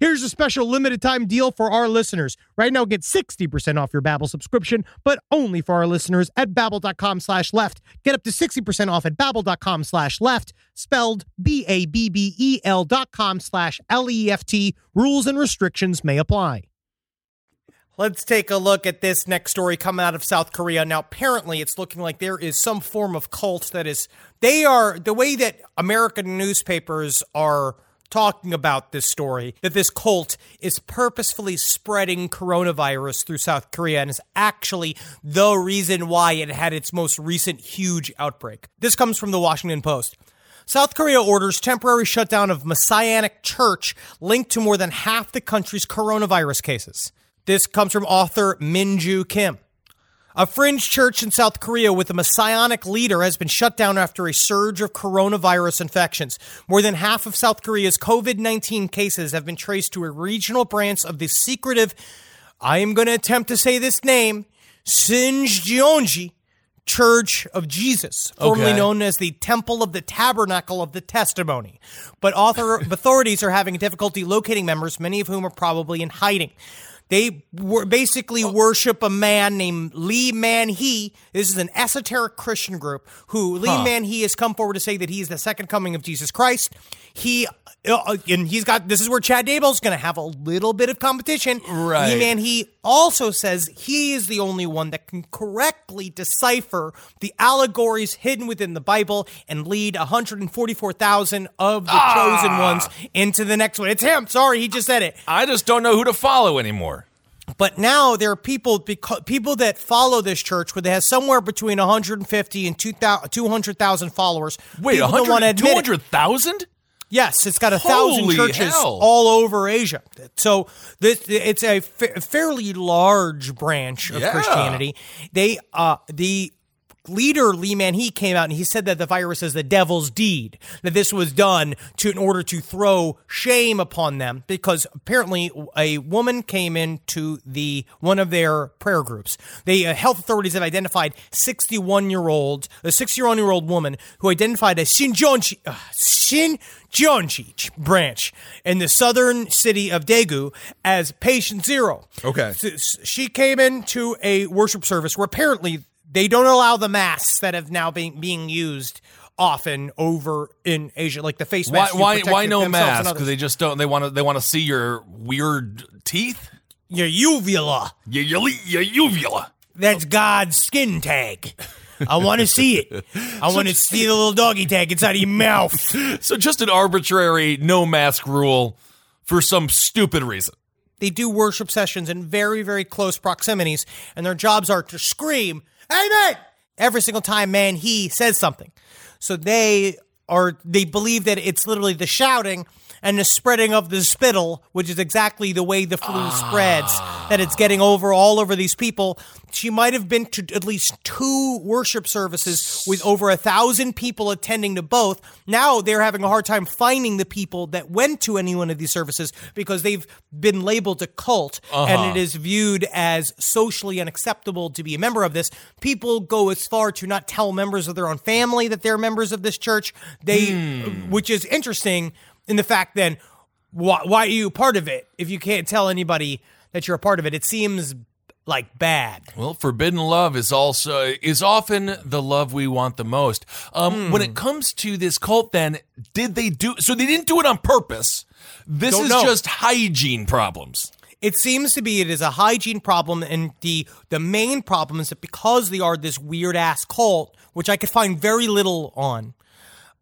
Here's a special limited time deal for our listeners. Right now, get 60% off your Babbel subscription, but only for our listeners at babbel.com slash left. Get up to 60% off at babbel.com slash left, spelled B-A-B-B-E-L dot com slash L-E-F-T. Rules and restrictions may apply. Let's take a look at this next story coming out of South Korea. Now, apparently, it's looking like there is some form of cult that is, they are, the way that American newspapers are talking about this story that this cult is purposefully spreading coronavirus through South Korea and is actually the reason why it had its most recent huge outbreak. This comes from the Washington Post. South Korea orders temporary shutdown of Messianic Church linked to more than half the country's coronavirus cases. This comes from author Min Joo Kim. A fringe church in South Korea with a messianic leader has been shut down after a surge of coronavirus infections. More than half of South Korea's COVID 19 cases have been traced to a regional branch of the secretive, I am going to attempt to say this name, Shincheonji Church of Jesus, formerly Okay. known as the Temple of the Tabernacle of the Testimony. But author, [laughs] authorities are having difficulty locating members, many of whom are probably in hiding. They wor- basically worship a man named Lee Man Hee. This is an esoteric Christian group who Lee Man Hee has come forward to say that he is the second coming of Jesus Christ. He uh, and he's got this is where Chad Daybell's going to have a little bit of competition. Right. Lee Man Hee also says he is the only one that can correctly decipher the allegories hidden within the Bible and lead 144,000 of the ah! chosen ones into the next one. It's him. Sorry, he just said it. I just don't know who to follow anymore. But now there are people because people that follow this church where they have somewhere between 150 and 200,000 followers. Wait, People don't 100, wanna admit it. 200,000? Yes, it's got a thousand Holy churches hell. all over Asia. So this it's a fa- fairly large branch of Yeah. Christianity. They uh the leader Lee Man Hee came out and he said that the virus is the devil's deed. That this was done to in order to throw shame upon them because apparently a woman came into the one of their prayer groups. The uh, health authorities have identified 61 year old a 61 year old woman who identified as Shincheonji uh, Shincheonji branch in the southern city of Daegu as patient zero. Okay. She came into a worship service where apparently they don't allow the masks that have now been being used often over in Asia, like the face Why masks. to why why no mask? Because they just don't. They want to. They want to see your weird teeth. Your uvula. Your your, your uvula. That's God's skin tag. I want to see it. [laughs] I want to see the little doggy tag inside of your mouth. [laughs] So just an arbitrary no mask rule for some stupid reason. They do worship sessions in very, very close proximities, and their jobs are to scream, Amen! Every single time, man, he says something. So they are, they believe that it's literally the shouting and the spreading of the spittle, which is exactly the way the flu spreads, that it's getting over all over these people. She might have been to at least two worship services with over a thousand people attending to both. Now they're having a hard time finding the people that went to any one of these services because they've been labeled a cult and uh-huh. it is viewed as socially unacceptable to be a member of this. People go as far to not tell members of their own family that they're members of this church. They, hmm. which is interesting in the fact then why, why are you part of it if you can't tell anybody that you're a part of it? It seems like bad. Well, forbidden love is also is often the love we want the most. Um, Hmm. When it comes to this cult, then did they do? So they didn't do it on purpose. This Don't is know. just hygiene problems. It seems to be it is a hygiene problem, and the the main problem is that because they are this weird ass cult, which I could find very little on,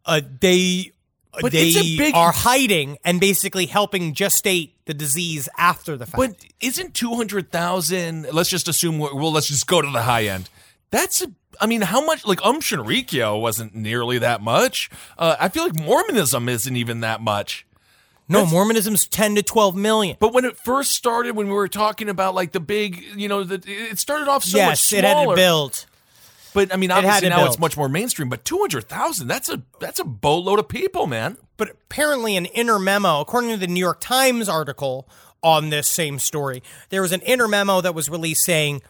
uh, they But they it's a big- are hiding and basically helping gestate the disease after the fact. But isn't two hundred thousand? Let's just assume. Well, let's just go to the high end. That's a. I mean, how much? Like Um Shinrikyo wasn't nearly that much. Uh, I feel like Mormonism isn't even that much. No, Mormonism's 10 to 12 million. But when it first started, when we were talking about like the big, you know, the, it started off so much yes, smaller. it had to build. But I mean, obviously to now it's much more mainstream. But two hundred thousand, that's a that's a boatload of people, man. But apparently, an inner memo, according to the New York Times article on this same story, there was an inner memo that was released saying,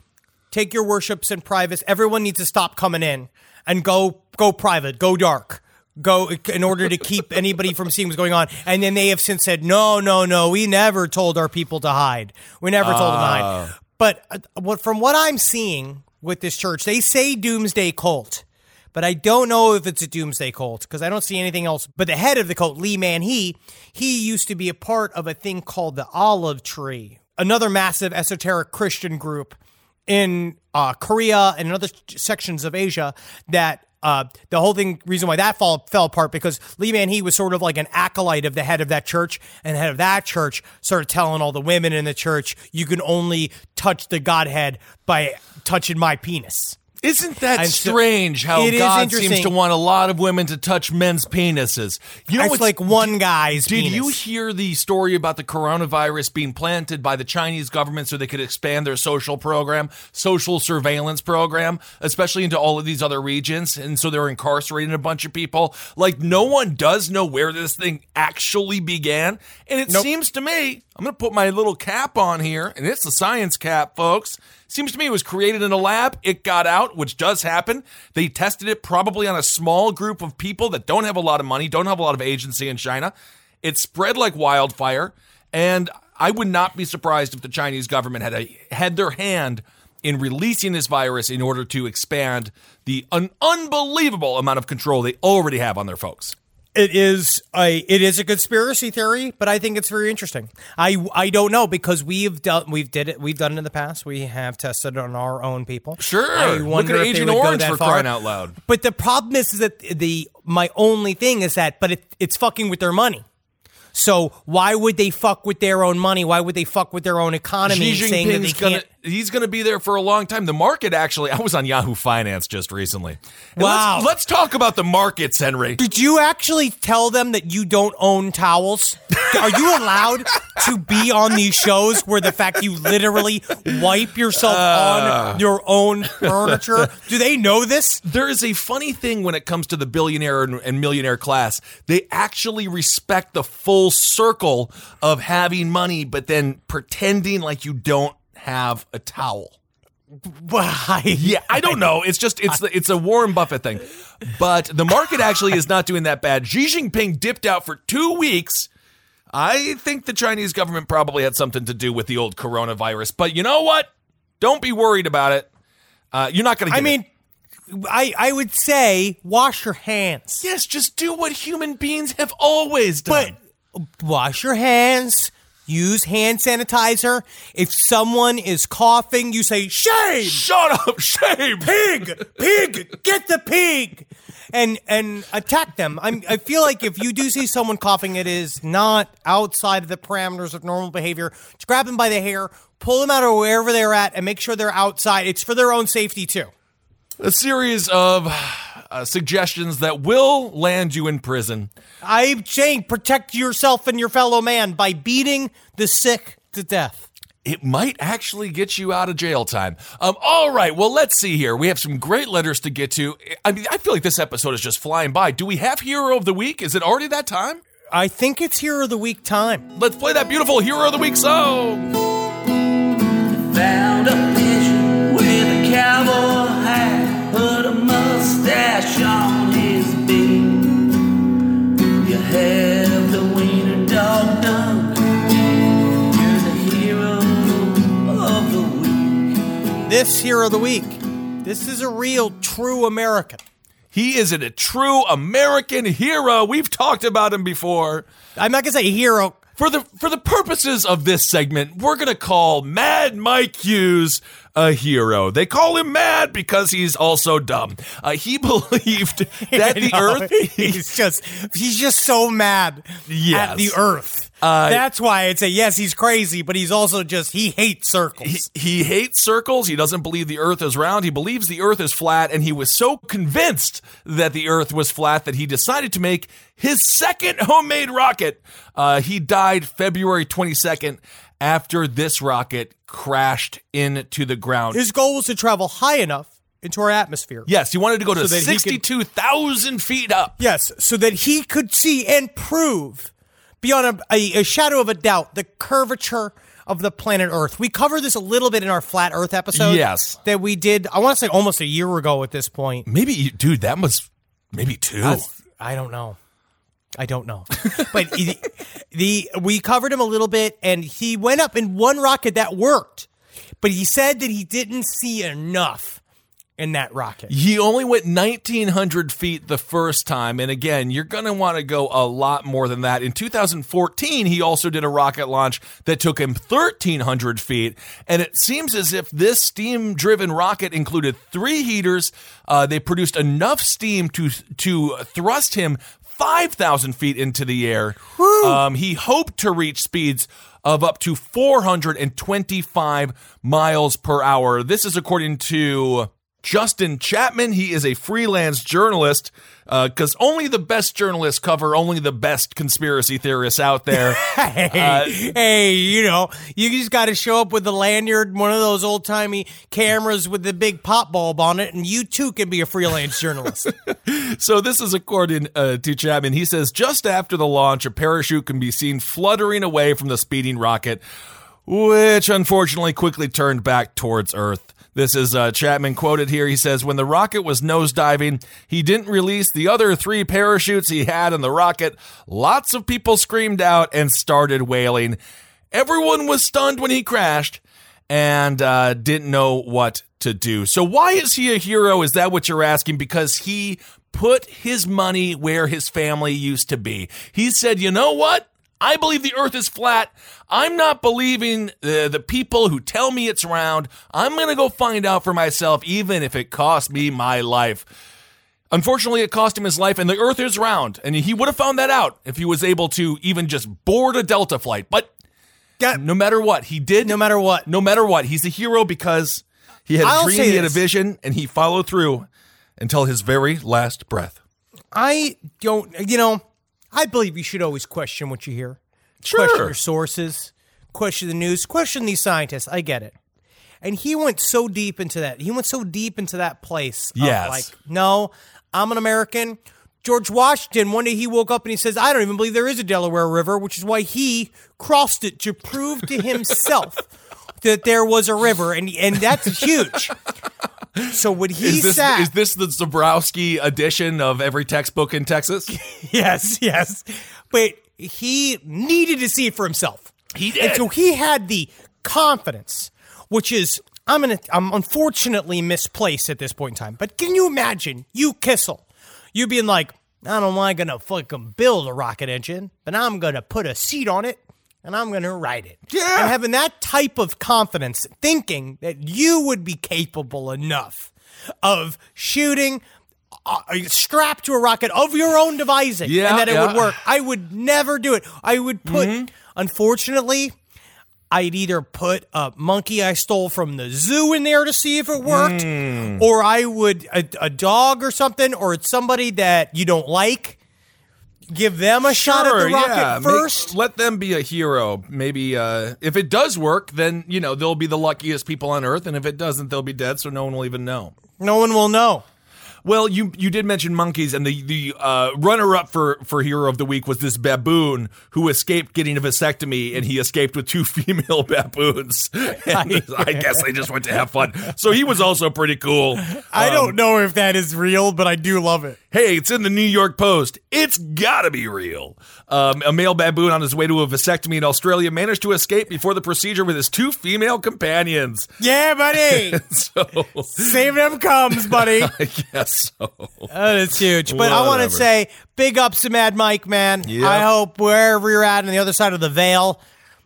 "Take your worships in private. Everyone needs to stop coming in and go go private, go dark." Go in order to keep anybody from seeing what's going on, and then they have since said, "No, no, no, we never told our people to hide. We never told them to hide." But uh, what from what I'm seeing with this church, they say doomsday cult, but I don't know if it's a doomsday cult because I don't see anything else. But the head of the cult, Lee Man Hee, he used to be a part of a thing called the Olive Tree, another massive esoteric Christian group in uh, Korea and in other sections of Asia that. Uh, the whole thing, reason why that fall, fell apart because Lee Man Hee was sort of like an acolyte of the head of that church, and the head of that church started telling all the women in the church, "You can only touch the Godhead by touching my penis." Isn't that And so- strange how It is God seems interesting. to want a lot of women to touch men's penises? You know It's what's like one guy's Did penis. you hear the story about the coronavirus being planted by the Chinese government so they could expand their social program, social surveillance program, especially into all of these other regions? And so they're incarcerating a bunch of people. Like, no one does know where this thing actually began. And it seems to me, I'm going to put my little cap on here, and it's a science cap, folks. Seems to me it was created in a lab. It got out, which does happen. They tested it probably on a small group of people that don't have a lot of money, don't have a lot of agency in China. It spread like wildfire, and I would not be surprised if the Chinese government had a, had their hand in releasing this virus in order to expand the un- unbelievable amount of control they already have on their folks. It is a it is a conspiracy theory, but I think it's very interesting. I I don't know because we've done we've did it we've done it in the past. We have tested it on our own people. Sure. I Look wonder at if they Agent go Orange that for far. crying out loud. But the problem is, is that the my only thing is that, but it, it's fucking with their money. So why would they fuck with their own money? Why would they fuck with their own economy? Xi saying that they Jinping's gonna can't. He's gonna be there for a long time. The market actually, I was on Yahoo Finance just recently. And Wow. Let's, let's talk about the markets, Henry. Did you actually tell them that you don't own towels? Are you allowed to be on these shows where the fact you literally wipe yourself Uh. on your own furniture? Do they know this? There is a funny thing when it comes to the billionaire and, and millionaire class. They actually respect the full circle of having money, but then pretending like you don't have a towel. Why? Yeah, I don't know. It's just it's it's a Warren Buffett thing, but the market actually is not doing that bad. Xi Jinping dipped out for two weeks. I think the Chinese government probably had something to do with the old coronavirus. But you know what? Don't be worried about it. Uh, you're not going to. I mean, I I would say wash your hands. yes, just do what human beings have always done. But wash your hands. Use hand sanitizer. If someone is coughing, you say shame. shut up, [laughs] shame. pig, pig, get the pig, and and attack them. I'm, I feel like if you do see someone coughing, it is not outside of the parameters of normal behavior. Just grab them by the hair, pull them out of wherever they're at, and make sure they're outside. It's for their own safety too. A series of uh, suggestions that will land you in prison. I'm saying protect yourself and your fellow man by beating the sick to death. it might actually get you out of jail time. Um, all right, well, let's see here. We have some great letters to get to. I mean, I feel like this episode is just flying by. Do we have Hero of the Week? Is it already that time? I think it's Hero of the Week time. Let's play that beautiful Hero of the Week song. Found a picture with a cowboy hat, put a mustache on his beard. You have the wiener dog dunk. You're the hero of the week. This Hero of the Week. This is a real, true American. He is a true American hero. We've talked about him before. I'm not gonna say hero. For the for the purposes of this segment, we're gonna call Mad Mike Hughes a hero. They call him mad because he's also dumb. Uh, he [laughs] believed [laughs] that the know. Earth. he's just he's just so mad Yes. at the Earth. Uh, That's why I'd say yes, he's crazy, but he's also just he hates circles. He, he hates circles. He doesn't believe the earth is round. He believes the earth is flat. And he was so convinced that the earth was flat that he decided to make his second homemade rocket. Uh, he died February 22nd after this rocket crashed into the ground. His goal was to travel high enough into our atmosphere. yes, he wanted to go to So that 62,000 feet up. Yes, so that he could see and prove beyond a, a, a shadow of a doubt the curvature of the planet Earth. We covered this a little bit in our flat Earth episode. Yes. that we did. I want to say almost a year ago at this point. Maybe, you- dude, that was maybe two. That's- I don't know. I don't know. [laughs] but the, the we covered him a little bit, and he went up in one rocket that worked. But he said that he didn't see enough in that rocket. He only went 1,900 feet the first time. And again, you're going to want to go a lot more than that. In 2014, he also did a rocket launch that took him 1,300 feet. And it seems as if this steam driven rocket included three heaters. Uh, they produced enough steam to, to thrust him 5,000 feet into the air. Um, he hoped to reach speeds of up to 425 miles per hour. This is according to Justin Chapman. He is a freelance journalist because only the best journalists cover only the best conspiracy theorists out there. [laughs] Hey, hey, you know, you just got to show up with the lanyard, one of those old timey cameras with the big pop bulb on it, and you too can be a freelance journalist. [laughs] So this is according uh, to Chapman. He says just after the launch, a parachute can be seen fluttering away from the speeding rocket, which unfortunately quickly turned back towards Earth. This is uh, Chapman quoted here. He says, When the rocket was nosediving, he didn't release the other three parachutes he had in the rocket. Lots of people screamed out and started wailing. Everyone was stunned when he crashed and uh, didn't know what to do. So, why is he a hero? Is that what you're asking? Because he put his money where his family used to be. He said, You know what? I believe the earth is flat. I'm not believing the, the people who tell me it's round. I'm going to go find out for myself, even if it costs me my life. Unfortunately, it cost him his life, and the earth is round. And he would have found that out if he was able to even just board a Delta flight. But God, no matter what, he did. no matter what. No matter what, he's a hero because he had a I'll dream, he had a vision, and he followed through until his very last breath. I don't, you know, I believe you should always question what you hear. Sure. Question your sources, question the news, question these scientists. I get it. And he went so deep into that. He went so deep into that place. of Yes. like, no, I'm an American. George Washington, one day he woke up and he says, I don't even believe there is a Delaware River, which is why he crossed it to prove to himself [laughs] that there was a river. And, and that's huge. So when he Is this, sat, is this the Zebrowski edition of every textbook in Texas? [laughs] yes, yes. But he needed to see it for himself. He did. And so he had the confidence, which is I'm gonna I'm unfortunately misplaced at this point in time. But can you imagine you Kissel, you being like, I don't want gonna fucking build a rocket engine, but I'm gonna put a seat on it and I'm gonna write it. Yeah. And having that type of confidence, thinking that you would be capable enough of shooting uh, strapped to a rocket of your own devising Yeah, and that it yeah. would work. I would never do it. I would put, Mm-hmm. unfortunately, I'd either put a monkey I stole from the zoo in there to see if it worked, Hmm. or I would, a, a dog or something, or it's somebody that you don't like, give them a shot at the rocket yeah. Make- first. let them be a hero. Maybe uh, if it does work, then you know they'll be the luckiest people on Earth, and if it doesn't, they'll be dead, so no one will even know. no one will know. Well, you you did mention monkeys, and the the uh, runner up for for hero of the week was this baboon who escaped getting a vasectomy, and he escaped with two [laughs] female baboons. [laughs] And I guess they just went to have fun. So he was also pretty cool. I Um, don't know if that is real, but I do love it. Hey, it's in the New York Post. It's gotta be real. Um, a male baboon on his way to a vasectomy in Australia managed to escape before the procedure with his two female companions. Yeah, buddy. [laughs] So Save them comes, buddy. [laughs] I guess so. That is huge. But I want to say big ups to Mad Mike, man. Yeah. I hope wherever you're at on the other side of the veil,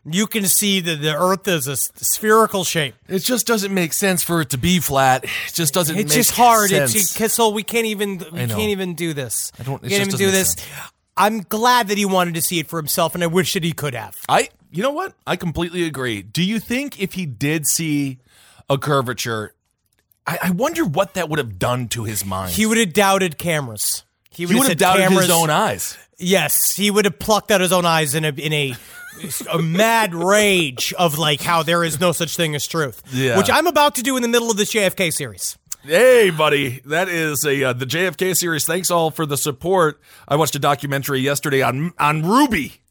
you can see that the Earth is a spherical shape. It just doesn't make sense for it to be flat. It just doesn't. It's make just hard. Sense. It's Kissel. We can't even. We can't even do this. I don't- We it can't just even do this. make I'm glad that he wanted to see it for himself, and I wish that he could have. I. You know what? I completely agree. Do you think if he did see a curvature, I, I wonder what that would have done to his mind? He would have doubted cameras. He would have said doubted cameras- his own eyes. Yes, he would have plucked out his own eyes in a in a, a mad rage of like how there is no such thing as truth. Yeah. Which I'm about to do in the middle of this JFK series. Hey, buddy, that is a uh, the JFK series. Thanks all for the support. I watched a documentary yesterday on on Ruby.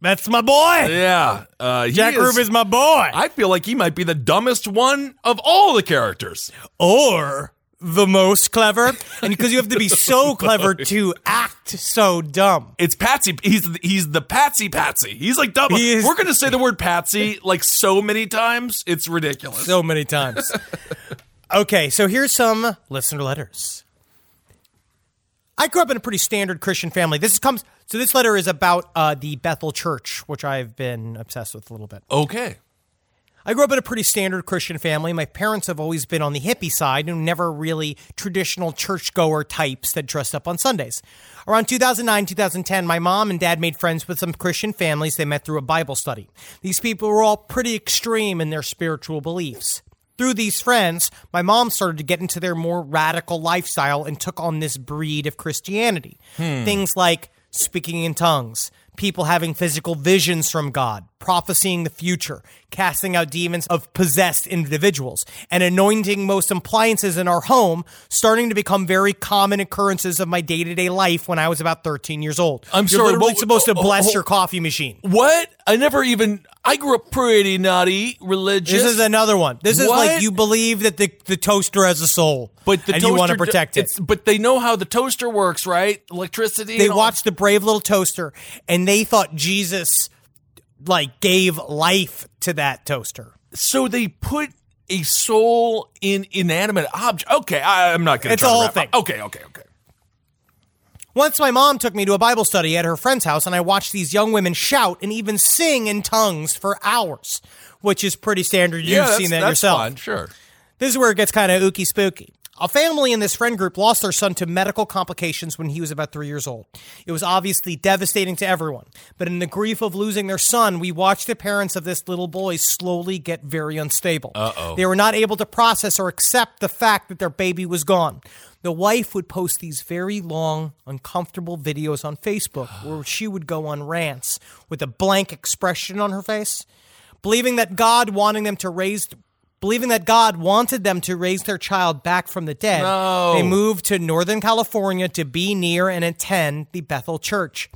That's my boy. Yeah, uh, Jack is- Ruby's my boy. I feel like he might be the dumbest one of all the characters. or the most clever, [laughs] and because you have to be so [laughs] clever to act so dumb. It's Patsy. He's the, he's the Patsy Patsy. He's like dumb. He is- We're gonna say the word Patsy like so many times. It's ridiculous. So many times. [laughs] okay, so here's some listener letters. I grew up in a pretty standard Christian family. This comes so this letter is about uh, the Bethel Church, which I've been obsessed with a little bit. okay. I grew up in a pretty standard Christian family. My parents have always been on the hippie side and never really traditional churchgoer types that dressed up on Sundays. Around 2009, 2010, my mom and dad made friends with some Christian families they met through a Bible study. These people were all pretty extreme in their spiritual beliefs. Through these friends, my mom started to get into their more radical lifestyle and took on this breed of Christianity. Hmm. Things like speaking in tongues, people having physical visions from God, prophesying the future, casting out demons of possessed individuals, and anointing most appliances in our home, starting to become very common occurrences of my day to day life when I was about 13 years old. I'm You're sorry, literally what- supposed to bless oh, your coffee machine. What? I never even. I grew up pretty naughty, religious. This is another one. This is What? like you believe that the, the toaster has a soul, but the and toaster you want to protect it. But they know how the toaster works, right? Electricity. they and all- watched the brave little toaster and they thought Jesus like gave life to that toaster. So they put a soul in inanimate object. Okay, I, I'm not going to. It's a whole thing. Okay, okay, okay. Once my mom took me to a Bible study at her friend's house and I watched these young women shout and even sing in tongues for hours, which is pretty standard. You've yeah, seen that that's yourself. Fine, sure. This is where it gets kind of ooky spooky. A family in this friend group lost their son to medical complications when he was about three years old. It was obviously devastating to everyone, but in the grief of losing their son, we watched the parents of this little boy slowly get very unstable. Uh-oh. They were not able to process or accept the fact that their baby was gone. The wife would post these very long, uncomfortable videos on Facebook [sighs] where she would go on rants with a blank expression on her face, believing that God wanting them to raise believing that God wanted them to raise their child back from the dead, No. they moved to Northern California to be near and attend the Bethel Church.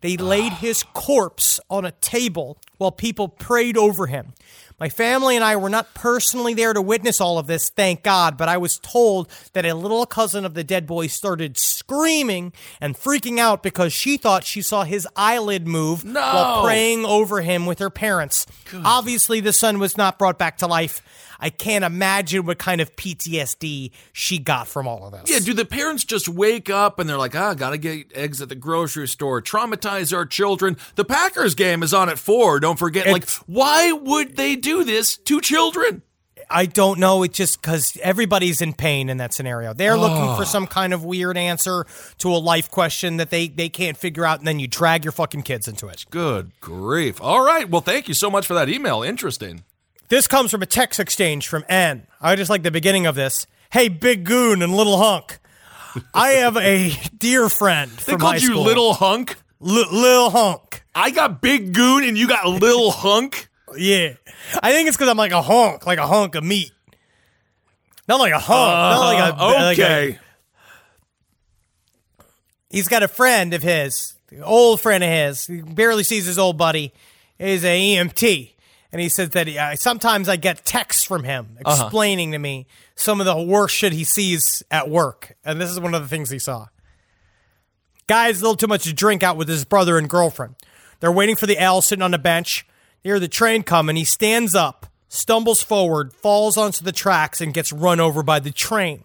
They laid his corpse on a table while people prayed over him. My family and I were not personally there to witness all of this, thank God, but I was told that a little cousin of the dead boy started screaming and freaking out because she thought she saw his eyelid move while praying over him with her parents. Obviously, the son was not brought back to life. I can't imagine what kind of PTSD she got from all of this. Yeah, do the parents just wake up and they're like, ah, gotta get eggs at the grocery store, traumatize our children? The Packers game is on at four. Don't forget. like, why would they do this to children? I don't know. It's just because everybody's in pain in that scenario. They're looking for some kind of weird answer to a life question that they, they can't figure out, and then you drag your fucking kids into it. Good grief. All right. Well, thank you so much for that email. Interesting. This comes from a text exchange from N. I just like the beginning of this. Hey, big goon and little hunk. I have a [laughs] dear friend They called you school. little hunk. Li- lil hunk. I got big goon and you got little [laughs] hunk. Yeah. I think it's because I'm like a hunk, like a hunk of meat. Not like a hunk. not like a. like a- Uh, okay. he's got a friend of his, old friend of his. He barely sees his old buddy. He's a EMT, and he says that he, uh, sometimes I get texts from him explaining to me some of the worst shit he sees at work, and this is one of the things he saw. Guy has a little too much to drink out with his brother and girlfriend. They're waiting for the L sitting on a bench. They hear the train coming. He stands up, stumbles forward, falls onto the tracks, and gets run over by the train.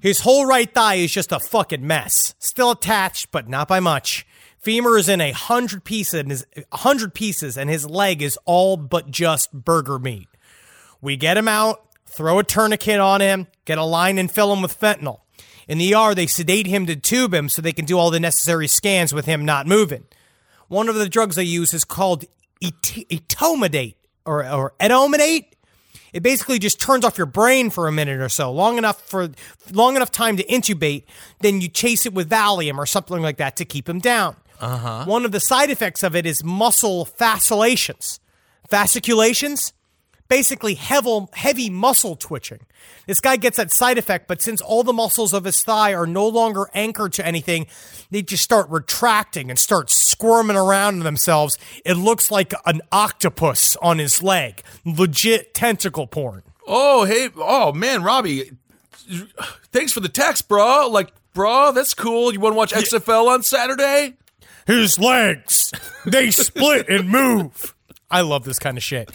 His whole right thigh is just a fucking mess. Still attached, but not by much. Femur is in a hundred pieces, and his hundred pieces, and his leg is all but just burger meat. We get him out, throw a tourniquet on him, get a line and fill him with fentanyl. In the ER, they sedate him to tube him so they can do all the necessary scans with him not moving. One of the drugs they use is called et- etomidate or, or etomidate. It basically just turns off your brain for a minute or so, long enough for long enough time to intubate. Then you chase it with Valium or something like that to keep him down. Uh-huh. One of the side effects of it is muscle fasciculations. Fasciculations, basically heavy, heavy muscle twitching. This guy gets that side effect, but since all the muscles of his thigh are no longer anchored to anything, they just start retracting and start squirming around themselves. It looks like an octopus on his leg. Legit tentacle porn. Oh, hey, oh man, Robbie, thanks for the text, bro. Like, bro, that's cool. You want to watch XFL on Saturday? His legs, they split and move. [laughs] I love this kind of shit.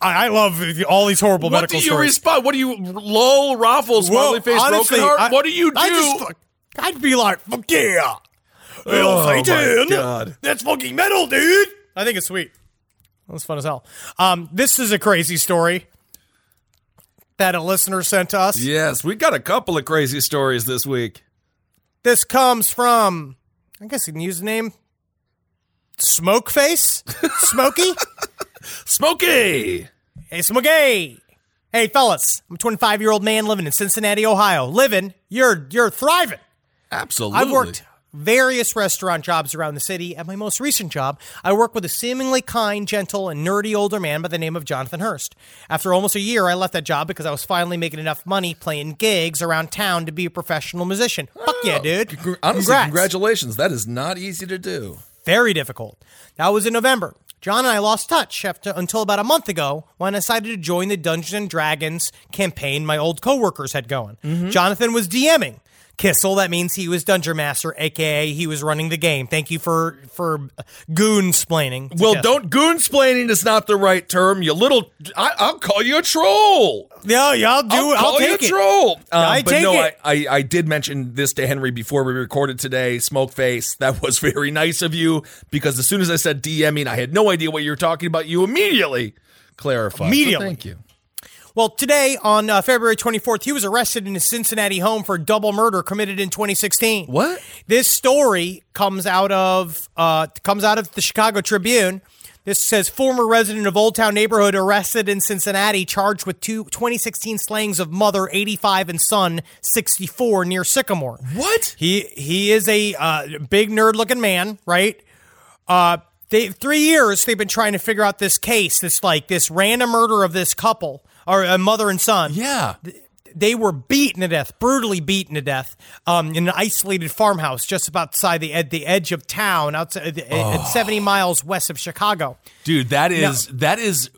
I, I love all these horrible medical. What medical do you stories. respond? What do you lol, raffle, smiley face, honestly, broken heart? I- what do you do? I just, i'd be like, fuck yeah. Hell, Oh, my Satan. God. That's fucking metal, dude. I think it's sweet. That was fun as hell. Um, this is a crazy story that a listener sent to us. yes, we got a couple of crazy stories this week. This comes from, I guess you can use the name Smokeface? Smokey? [laughs] Smokey. Hey, Smokey. Hey, fellas. I'm a 25 year old man living in Cincinnati, Ohio. Living, you're you're thriving. Absolutely. I've worked various restaurant jobs around the city. At my most recent job, I work with a seemingly kind, gentle, and nerdy older man by the name of Jonathan Hurst. After almost a year, I left that job because I was finally making enough money playing gigs around town to be a professional musician. Fuck yeah, dude. Congr- Honestly, Congrats. congratulations. That is not easy to do. Very difficult. That was in November. John and I lost touch after, until about a month ago when I decided to join the Dungeons and Dragons campaign my old coworkers had going. Mm-hmm. Jonathan was DMing. Kissel, that means he was Dungeon Master, aka he was running the game. Thank you for for goon splaining. Well, don't goonsplaining is not the right term. You little, I, I'll call you a troll. Yeah, yeah, I'll do I'll it. I'll you take a it. troll. Um, I but take no, it. I, I, I did mention this to Henry before we recorded today. Smokeface, that was very nice of you because as soon as I said DMing, I had no idea what you were talking about. You immediately clarified. So thank you. Well, today on uh, February 24th, he was arrested in his Cincinnati home for double murder committed in 2016. What? This story comes out of uh, comes out of the Chicago Tribune. This says former resident of Old Town neighborhood arrested in Cincinnati, charged with two 2016 slayings of mother 85 and son 64 near Sycamore. What? He he is a uh, big nerd looking man, right? Uh, they three years they've been trying to figure out this case, this like this random murder of this couple or a mother and son. Yeah. They were beaten to death, brutally beaten to death, um, in an isolated farmhouse just outside the ed- the edge of town, outside at 70 miles west of Chicago. Dude, that is that is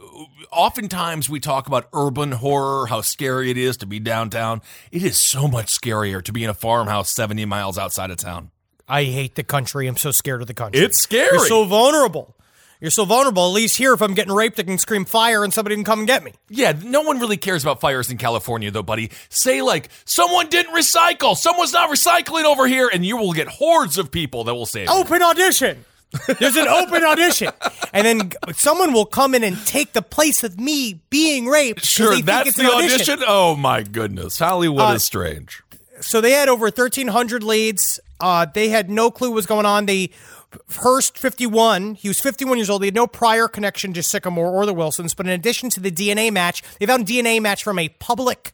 oftentimes we talk about urban horror, how scary it is to be downtown. It is so much scarier to be in a farmhouse 70 miles outside of town. I hate the country. I'm so scared of the country. It's scary. You're so vulnerable. You're so vulnerable. At least here, if I'm getting raped, I can scream fire and somebody can come and get me. Yeah, no one really cares about fires in California, though, buddy. Say, like, someone didn't recycle, someone's not recycling over here, and you will get hordes of people that will say, it. Open audition. There's an open audition, and then someone will come in and take the place of me being raped. sure, that's the an audition? Oh, my goodness. Hollywood Uh, is strange. so they had over 1300 leads uh, they had no clue what was going on they Hurst, 51, he was 51 years old. He had no prior connection to Sycamore or the Wilsons, but in addition to the DNA match, they found DNA match from a public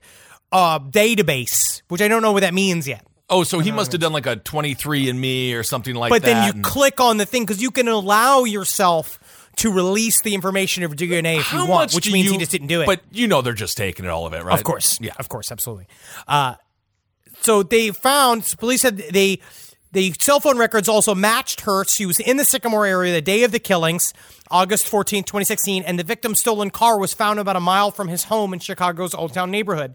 uh, database, which I don't know what that means yet. Oh, so he must have done like a 23andMe or something like but that. But then you and- click on the thing because you can allow yourself to release the information of DNA if How you want, which means you- he just didn't do it. But you know they're just taking it, all of it, right? Of course. Yeah. Of course. Absolutely. Uh, so they found, police said they, the cell phone records also matched Hurst. She was in the Sycamore area the day of the killings, August 14th, 2016, and the victim's stolen car was found about a mile from his home in Chicago's Old Town neighborhood.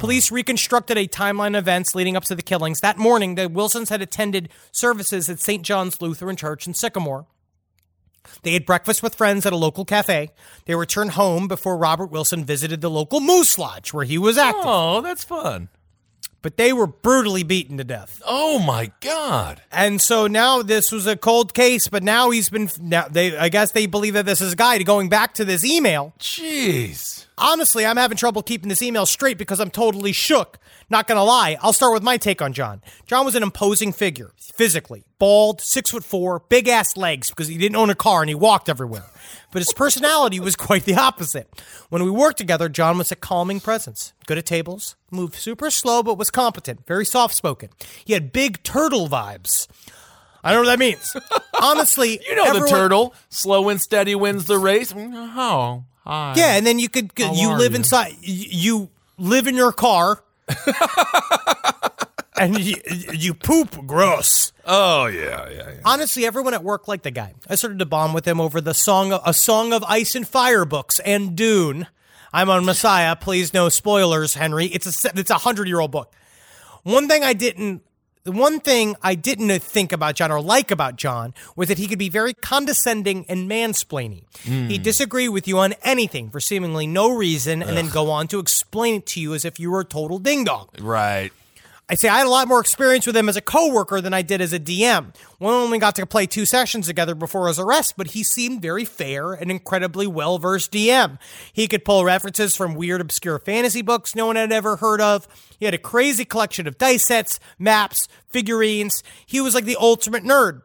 Police reconstructed a timeline of events leading up to the killings. That morning, the Wilsons had attended services at St. John's Lutheran Church in Sycamore. They had breakfast with friends at a local cafe. They returned home before Robert Wilson visited the local Moose Lodge where he was active. Oh, that's fun. But they were brutally beaten to death. Oh my God. And so now this was a cold case, but now he's been now they I guess they believe that this is a guy going back to this email. Jeez. Honestly, I'm having trouble keeping this email straight because I'm totally shook. Not gonna lie, I'll start with my take on John. John was an imposing figure, physically. Bald, six foot four, big ass legs because he didn't own a car and he walked everywhere. But his personality was [laughs] quite the opposite. When we worked together, John was a calming presence. Good at tables, moved super slow but was competent, very soft spoken. He had big turtle vibes. I don't know what that means. [laughs] Honestly, You know the turtle. Slow and steady wins the race. Oh, hi. Yeah, and then you could How you live you? inside. You live in your car, [laughs] and you, you poop gross. Oh yeah, yeah, yeah. Honestly, everyone at work liked the guy. I started to bond with him over the song, a song of ice and fire books and Dune. I'm on Messiah. Please no spoilers, Henry. It's a it's a hundred year old book. One thing I didn't. The one thing I didn't think about John or like about John was that he could be very condescending and mansplaining. He'd hmm. disagree with you on anything for seemingly no reason and then go on to explain it to you as if you were a total ding dong. Right. I say I had a lot more experience with him as a coworker than I did as a DM. We only got to play two sessions together before his arrest, but he seemed very fair and incredibly well versed DM. He could pull references from weird, obscure fantasy books no one had ever heard of. He had a crazy collection of dice sets, maps, figurines. He was like the ultimate nerd.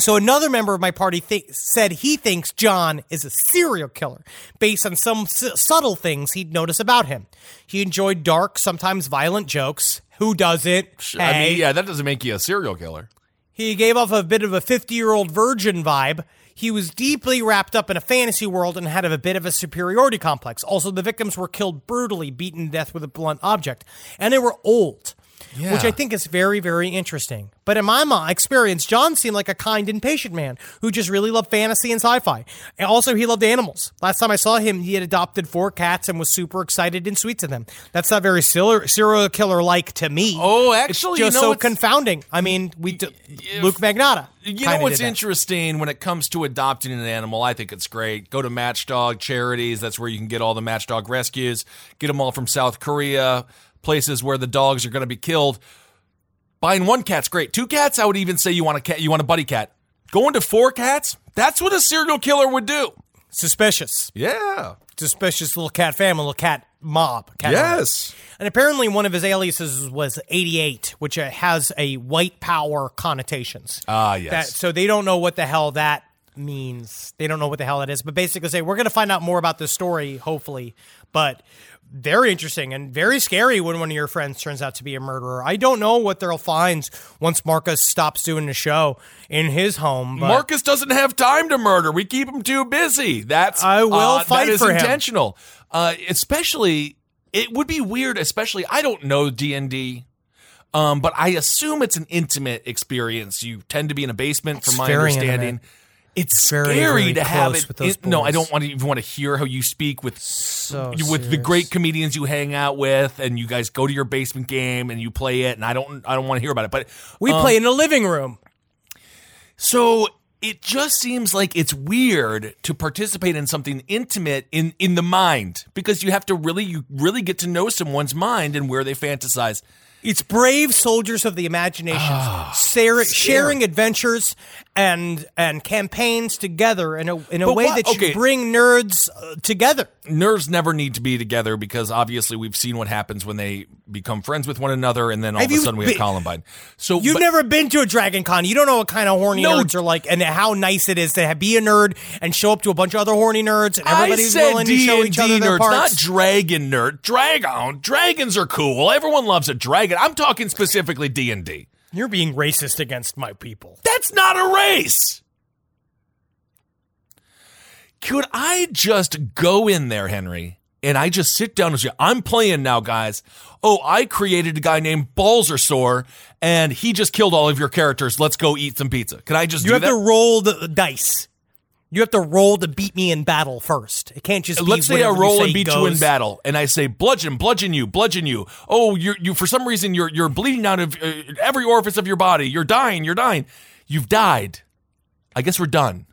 So another member of my party th- said he thinks John is a serial killer based on some s- subtle things he'd notice about him. He enjoyed dark, sometimes violent jokes. Who doesn't? I Hey. mean, yeah, that doesn't make you a serial killer. He gave off a bit of a 50 year old virgin vibe. He was deeply wrapped up in a fantasy world and had a bit of a superiority complex. Also, the victims were killed brutally, beaten to death with a blunt object, and they were old. Which I think is very, very interesting. But in my experience, John seemed like a kind and patient man who just really loved fantasy and sci fi. And also, he loved animals. Last time I saw him, he had adopted four cats and was super excited and sweet to them. That's not very serial killer like to me. Oh, It's actually, just you know so confounding. I mean, we d- Luke Magnotta. You know what's interesting when it comes to adopting an animal? I think it's great. Go to Matchdog charities. That's where you can get all the Matchdog rescues. Get them all from South Korea, places where the dogs are going to be killed. Buying one cat's great. Two cats, I would even say you want a cat. You want a buddy cat. Going to four cats, that's what a serial killer would do. Suspicious. Yeah. Suspicious little cat family, little cat mob. Cat Yes. mob. And apparently, one of his aliases was 88, which uh, has a white power connotations. Ah, yes. That, so they don't know what the hell that means. They don't know what the hell that is. But basically, say we're going to find out more about this story, hopefully. But very interesting and very scary when one of your friends turns out to be a murderer. I don't know what they'll find once Marcus stops doing the show in his home. But Marcus doesn't have time to murder. We keep him too busy. That's I will uh, fight that is for him. intentional. Uh, especially, it would be weird. Especially, I don't know D and D. Um, but I assume it's an intimate experience. You tend to be in a basement, from It's my understanding. intimate. It's Very, scary very to have it. it- no, I don't want to even want to hear how you speak with so you- with the great comedians you hang out with, and you guys go to your basement game and you play it. And I don't, I don't want to hear about it. But We um, play in the living room. so it just seems like it's weird to participate in something intimate in in the mind because you have to really you really get to know someone's mind and where they fantasize. It's brave soldiers of the imagination, share- sharing adventures and and campaigns together in a in a But way what- that you okay. bring nerds uh, together. Nerds never need to be together because obviously we've seen what happens when they become friends with one another and then all Have of a sudden we have Columbine. So You've but- never been to a Dragon Con. You don't know what kind of horny No. nerds are like, and how nice it is to have, be a nerd and show up to a bunch of other horny nerds, and everybody's willing to show each other D&D their nerds, not dragon nerd. Dragon, dragons are cool. Everyone loves a dragon. I'm talking specifically D and D. You're being racist against my people. That's not a race. Could I just go in there, Henry, and I just sit down and say, I'm playing now, guys. Oh, I created a guy named Balzersaur, and he just killed all of your characters. Let's go eat some pizza. Can I just You have that? to roll the dice. You have to roll to beat me in battle first. It can't just. be Let's say I roll say and beat you in battle, and I say bludgeon, bludgeon you, bludgeon you. Oh, you're you for some reason you're you're bleeding out of uh, every orifice of your body. You're dying. You're dying. You've died. I guess we're done.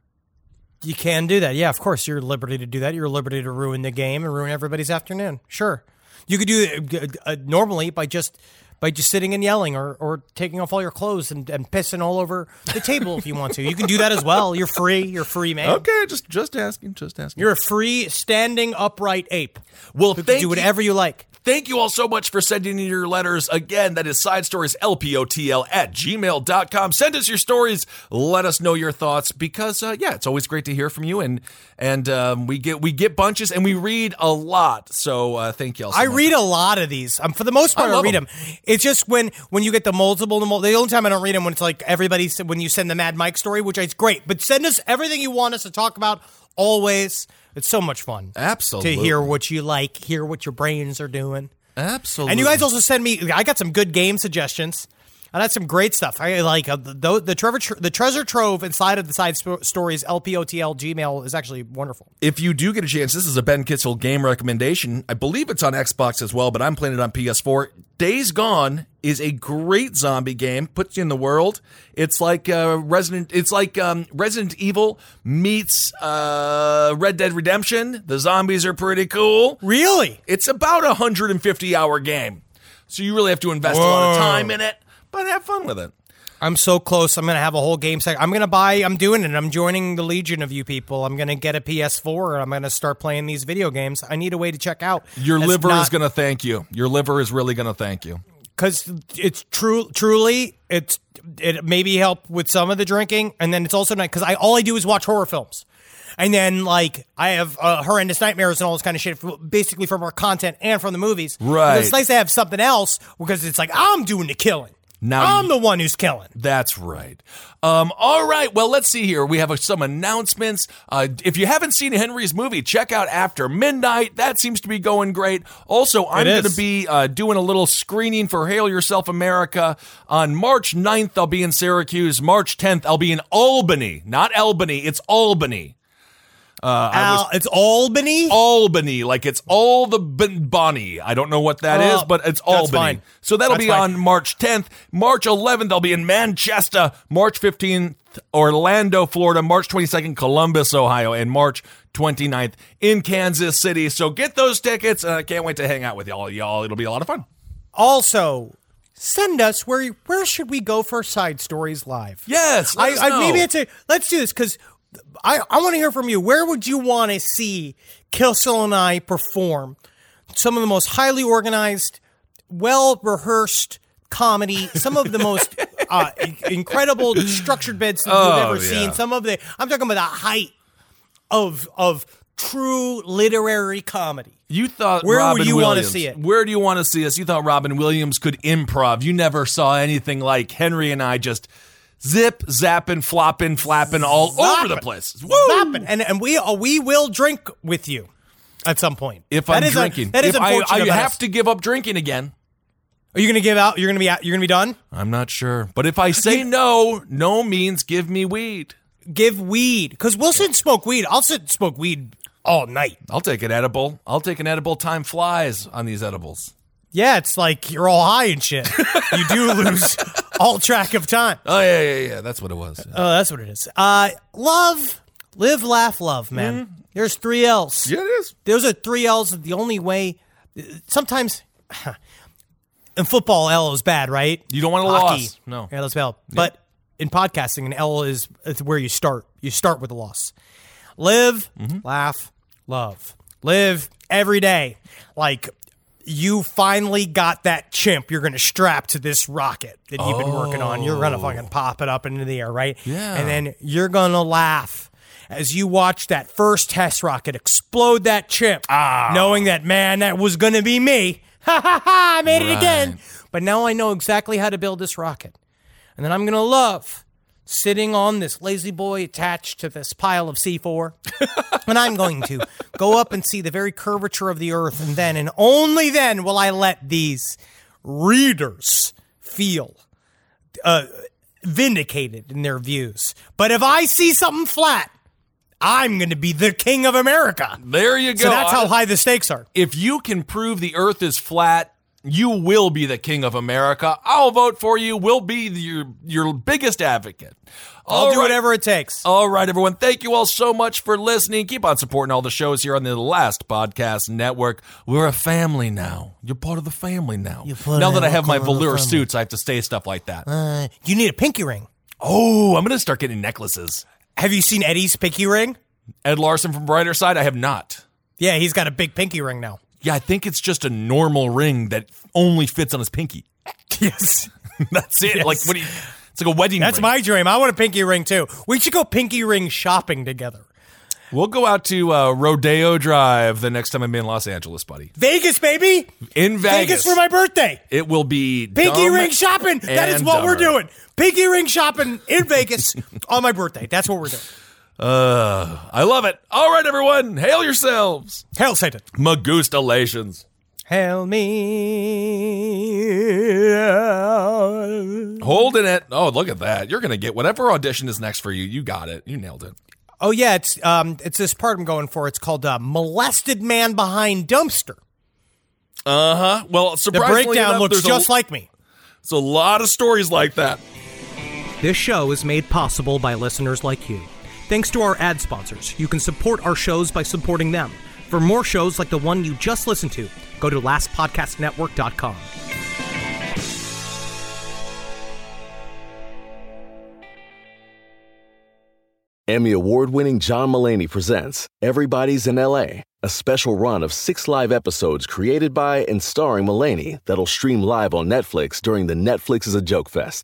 You can do that. Yeah, of course. You're liberty to do that. You're liberty to ruin the game and ruin everybody's afternoon. Sure. You could do it uh, normally by just by just sitting and yelling or, or taking off all your clothes and, and pissing all over the table if you want to. You can do that as well. You're free. You're free, man. Okay, just just asking, just asking. You're a free standing upright ape. well, You can do whatever you like. Thank you all so much for sending in your letters. Again, that is side stories lpotl at gmail.com. Send us your stories. Let us know your thoughts because uh, yeah, it's always great to hear from you and and um, we get we get bunches and we read a lot. So uh, thank you all so I much. read a lot of these. Um, for the most part, I I, read 'em. them. It's just when when you get the multiple, the, mul- the only time I don't read them when it's like everybody when you send the Mad Mike story, which is great. But send us everything you want us to talk about. Always, it's so much fun. Absolutely. to hear what you like, hear what your brains are doing. Absolutely. And you guys also send me. I got some good game suggestions. Had some great stuff. I like uh, the the Trevor tr- the treasure trove inside of the side sp- stories. LPOTL Gmail is actually wonderful. if you do get a chance, this is a Ben Kissel game recommendation. I believe it's on Xbox as well, but I'm playing it on PS4. Days Gone is a great zombie game. Puts you in the world. It's like uh, Resident. It's like um, Resident Evil meets uh, Red Dead Redemption. The zombies are pretty cool. Really? It's about a 150 hour game, so you really have to invest a lot of time in it, but have fun with it. I'm so close. I'm gonna have a whole game set. I'm gonna buy. I'm doing it. I'm joining the legion of you people. I'm gonna get a PS4. and I'm gonna start playing these video games. I need a way to check out. Your That's liver is going to thank you. Your liver is really going to thank you. because it's true. Truly, it's it maybe help with some of the drinking, and then it's also not because I all I do is watch horror films, and then like I have uh, horrendous nightmares and all this kind of shit, basically from our content and from the movies. Right. It's nice to have something else because it's like I'm doing the killing. Now I'm the one who's killing. That's right. Um, all right. Well, let's see here. We have uh, some announcements. Uh, if you haven't seen Henry's movie, check out After Midnight. That seems to be going great. Also, I'm going to be uh, doing a little screening for Hail Yourself America on March 9th. I'll be in Syracuse. March 10th, I'll be in Albany. Not Albany. It's Albany. Uh, I was- Al, it's Albany. Albany, like it's all the ben- Bonnie. I don't know what that is, Oh, but it's Albany. fine. So that'll That's be fine. on March 10th. March 11th, I'll be in Manchester. March 15th, Orlando, Florida. March 22nd, Columbus, Ohio. And March 29th in Kansas City. So get those tickets. And I can't wait to hang out with y'all. Y'all, it'll be a lot of fun. Also, send us where where should we go for side stories live? Yes, I, I maybe it's a let's do this because I I want to hear from you. Where would you want to see Kissel and I perform some of the most highly organized, well rehearsed comedy, some of the most [laughs] uh, incredible structured bits that Oh, you've ever yeah. seen. Some of the I'm talking about the height of of true literary comedy. You thought Where would Robin you wanna see it? Where do you want to see us? You thought Robin Williams could improv. You never saw anything like Henry and I just zip, zapping, flopping, flapping all over the place. Woo! And and we uh, we will drink with you at some point. If That I'm is a- drinking, that is if I. I have us. to give up drinking again. Are you going to give out? You're going to be out. You're going to be done. I'm not sure, but if I say no, no means give me weed. Give weed because we'll sit and smoke weed. I'll sit and smoke weed all night. I'll take an edible. I'll take an edible. Time flies on these edibles. Yeah, it's like you're all high and shit. you do lose [laughs] [laughs] all track of time. Oh yeah, yeah, yeah. That's what it was. Oh, that's what it is. Uh, love, live, laugh, love, man. There's three L's. Yeah, it is. Those are three L's. The only way. Sometimes. [laughs] In football, L is bad, right? You don't want to Hockey. loss. No. Yeah, that's bad. But in podcasting, an L is, is where you start. You start with a loss. Live, Mm-hmm. laugh, love. Live every day. Like you finally got that chimp you're going to strap to this rocket that you've been working on. You're going to fucking pop it up into the air, right? Oh. Yeah. And then you're going to laugh as you watch that first test rocket explode that chimp, Ah. knowing that, man, that was going to be me. Ha ha ha, I made it again. But now I know exactly how to build this rocket. And then I'm going to love sitting on this lazy boy attached to this pile of C4. [laughs] and I'm going to go up and see the very curvature of the earth. And then, and only then, will I let these readers feel uh, vindicated in their views. But if I see something flat, I'm going to be the king of America. There you go. So that's how high the stakes are. if you can prove the earth is flat, You will be the king of America. I'll vote for you. We'll be your your biggest advocate. I'll All do right. whatever it takes. All right, everyone. Thank you all so much for listening. Keep on supporting all the shows here on the Last Podcast Network. We're a family now. You're part of the family now. Now that I have my velour suits, I have to say stuff like that. Uh, you need a pinky ring. oh, I'm going to start getting necklaces. Have you seen Eddie's pinky ring? Ed Larson from Brighter Side, I have not. Yeah, he's got a big pinky ring now. Yeah, I think it's just a normal ring that only fits on his pinky. [laughs] Yes. [laughs] That's it. Yes. Like what do you? It's like a wedding. That's ring. my dream. I want a pinky ring too. We should go pinky ring shopping together. We'll go out to uh, Rodeo Drive the next time I'm in Los Angeles, buddy. Vegas, baby. In Vegas, Vegas for my birthday. It will be Pinky ring shopping. That is what we're doing. Pinky ring shopping in Vegas [laughs] on my birthday. That's what we're doing. Uh, I love it. All right, everyone, hail yourselves. Hail Satan. Magustalations. Hail me. Holding it. Oh, look at that. You're going to get whatever audition is next for you. You got it. You nailed it. Oh yeah, it's um, it's this part I'm going for. It's called uh, "Molested Man Behind Dumpster." Uh huh. Well, The breakdown enough, looks there's just a, like me. It's a lot of stories like that. This show is made possible by listeners like you. Thanks to our ad sponsors, you can support our shows by supporting them. For more shows like the one you just listened to, go to lastpodcastnetwork.com. Emmy award winning John Mulaney presents Everybody's in LA, a special run of six live episodes created by and starring Mulaney that'll stream live on Netflix during the Netflix is a Joke Fest.